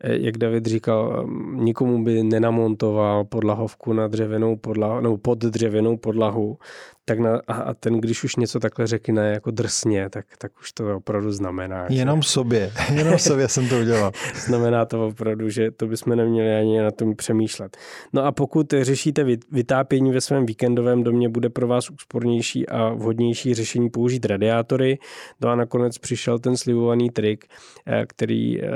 Eh, jak David říkal, nikomu by nenamontoval podlahovku na dřevěnou podlahu, nebo pod dřevěnou podlahu, tak na, a ten, když už něco takhle řekne jako drsně, tak, tak už to opravdu znamená. Jenom že... sobě, jenom sobě jsem to udělal. znamená to opravdu, že to bychom neměli ani na tom přemýšlet. No a pokud řešíte vytápění ve svém víkendovém domě, bude pro vás úspornější a vhodnější řešení použít radiátory. No a nakonec přišel ten slibovaný trik, eh, který eh,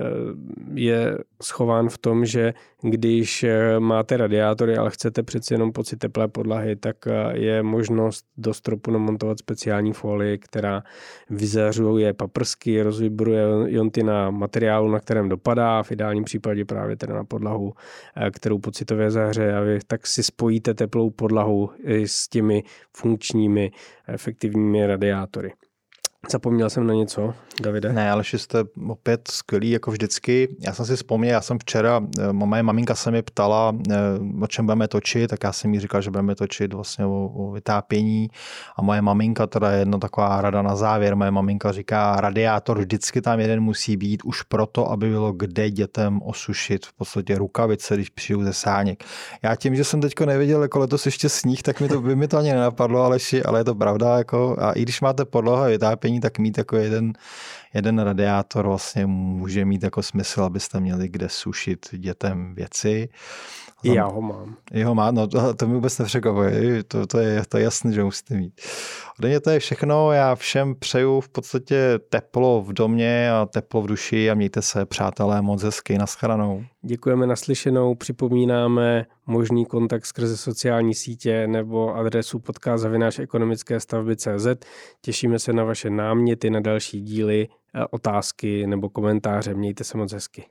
schován v tom, že když eh, máte radiátory, ale chcete přeci jenom pocit teplé podlahy, tak je možnost do stropu namontovat speciální folii, která vyzařuje paprsky, rozvibruje jonty na materiálu, na kterém dopadá, v ideálním případě právě teda na podlahu kterou, kterou pocitově zahřeje a vy tak si spojíte teplou podlahu s těmi funkčními efektivními radiátory. Zapomněl jsem na něco, Davide? Ne, ale jste opět skvělý, jako vždycky. Já jsem si vzpomněl, já jsem včera, eh, moje maminka se mi ptala, eh, o čem budeme točit, tak já jsem jí říkal, že budeme točit vlastně o, o vytápění. A moje maminka, teda je jedna taková rada na závěr, moje maminka říká, radiátor vždycky tam jeden musí být, už proto, aby bylo kde dětem osušit v podstatě rukavice, když přijdu ze sáněk. Já tím, že jsem teďko neviděl jako letos ještě sníh, tak mi to, by mi to ani nenapadlo, ale, ale je to pravda. Jako, a i když máte podloha vytápění, vytápění, tak mít jako jeden, jeden radiátor vlastně může mít jako smysl, abyste měli kde sušit dětem věci. I já ho mám. Jeho má, no to, to mi vůbec nepřekvapuje, to, to, je, to je jasné, že musíte mít. Ode mě to je všechno, já všem přeju v podstatě teplo v domě a teplo v duši a mějte se, přátelé, moc hezky, naschranou. Děkujeme naslyšenou, připomínáme možný kontakt skrze sociální sítě nebo adresu podcast ekonomické stavby CZ. Těšíme se na vaše náměty, na další díly, otázky nebo komentáře. Mějte se moc hezky.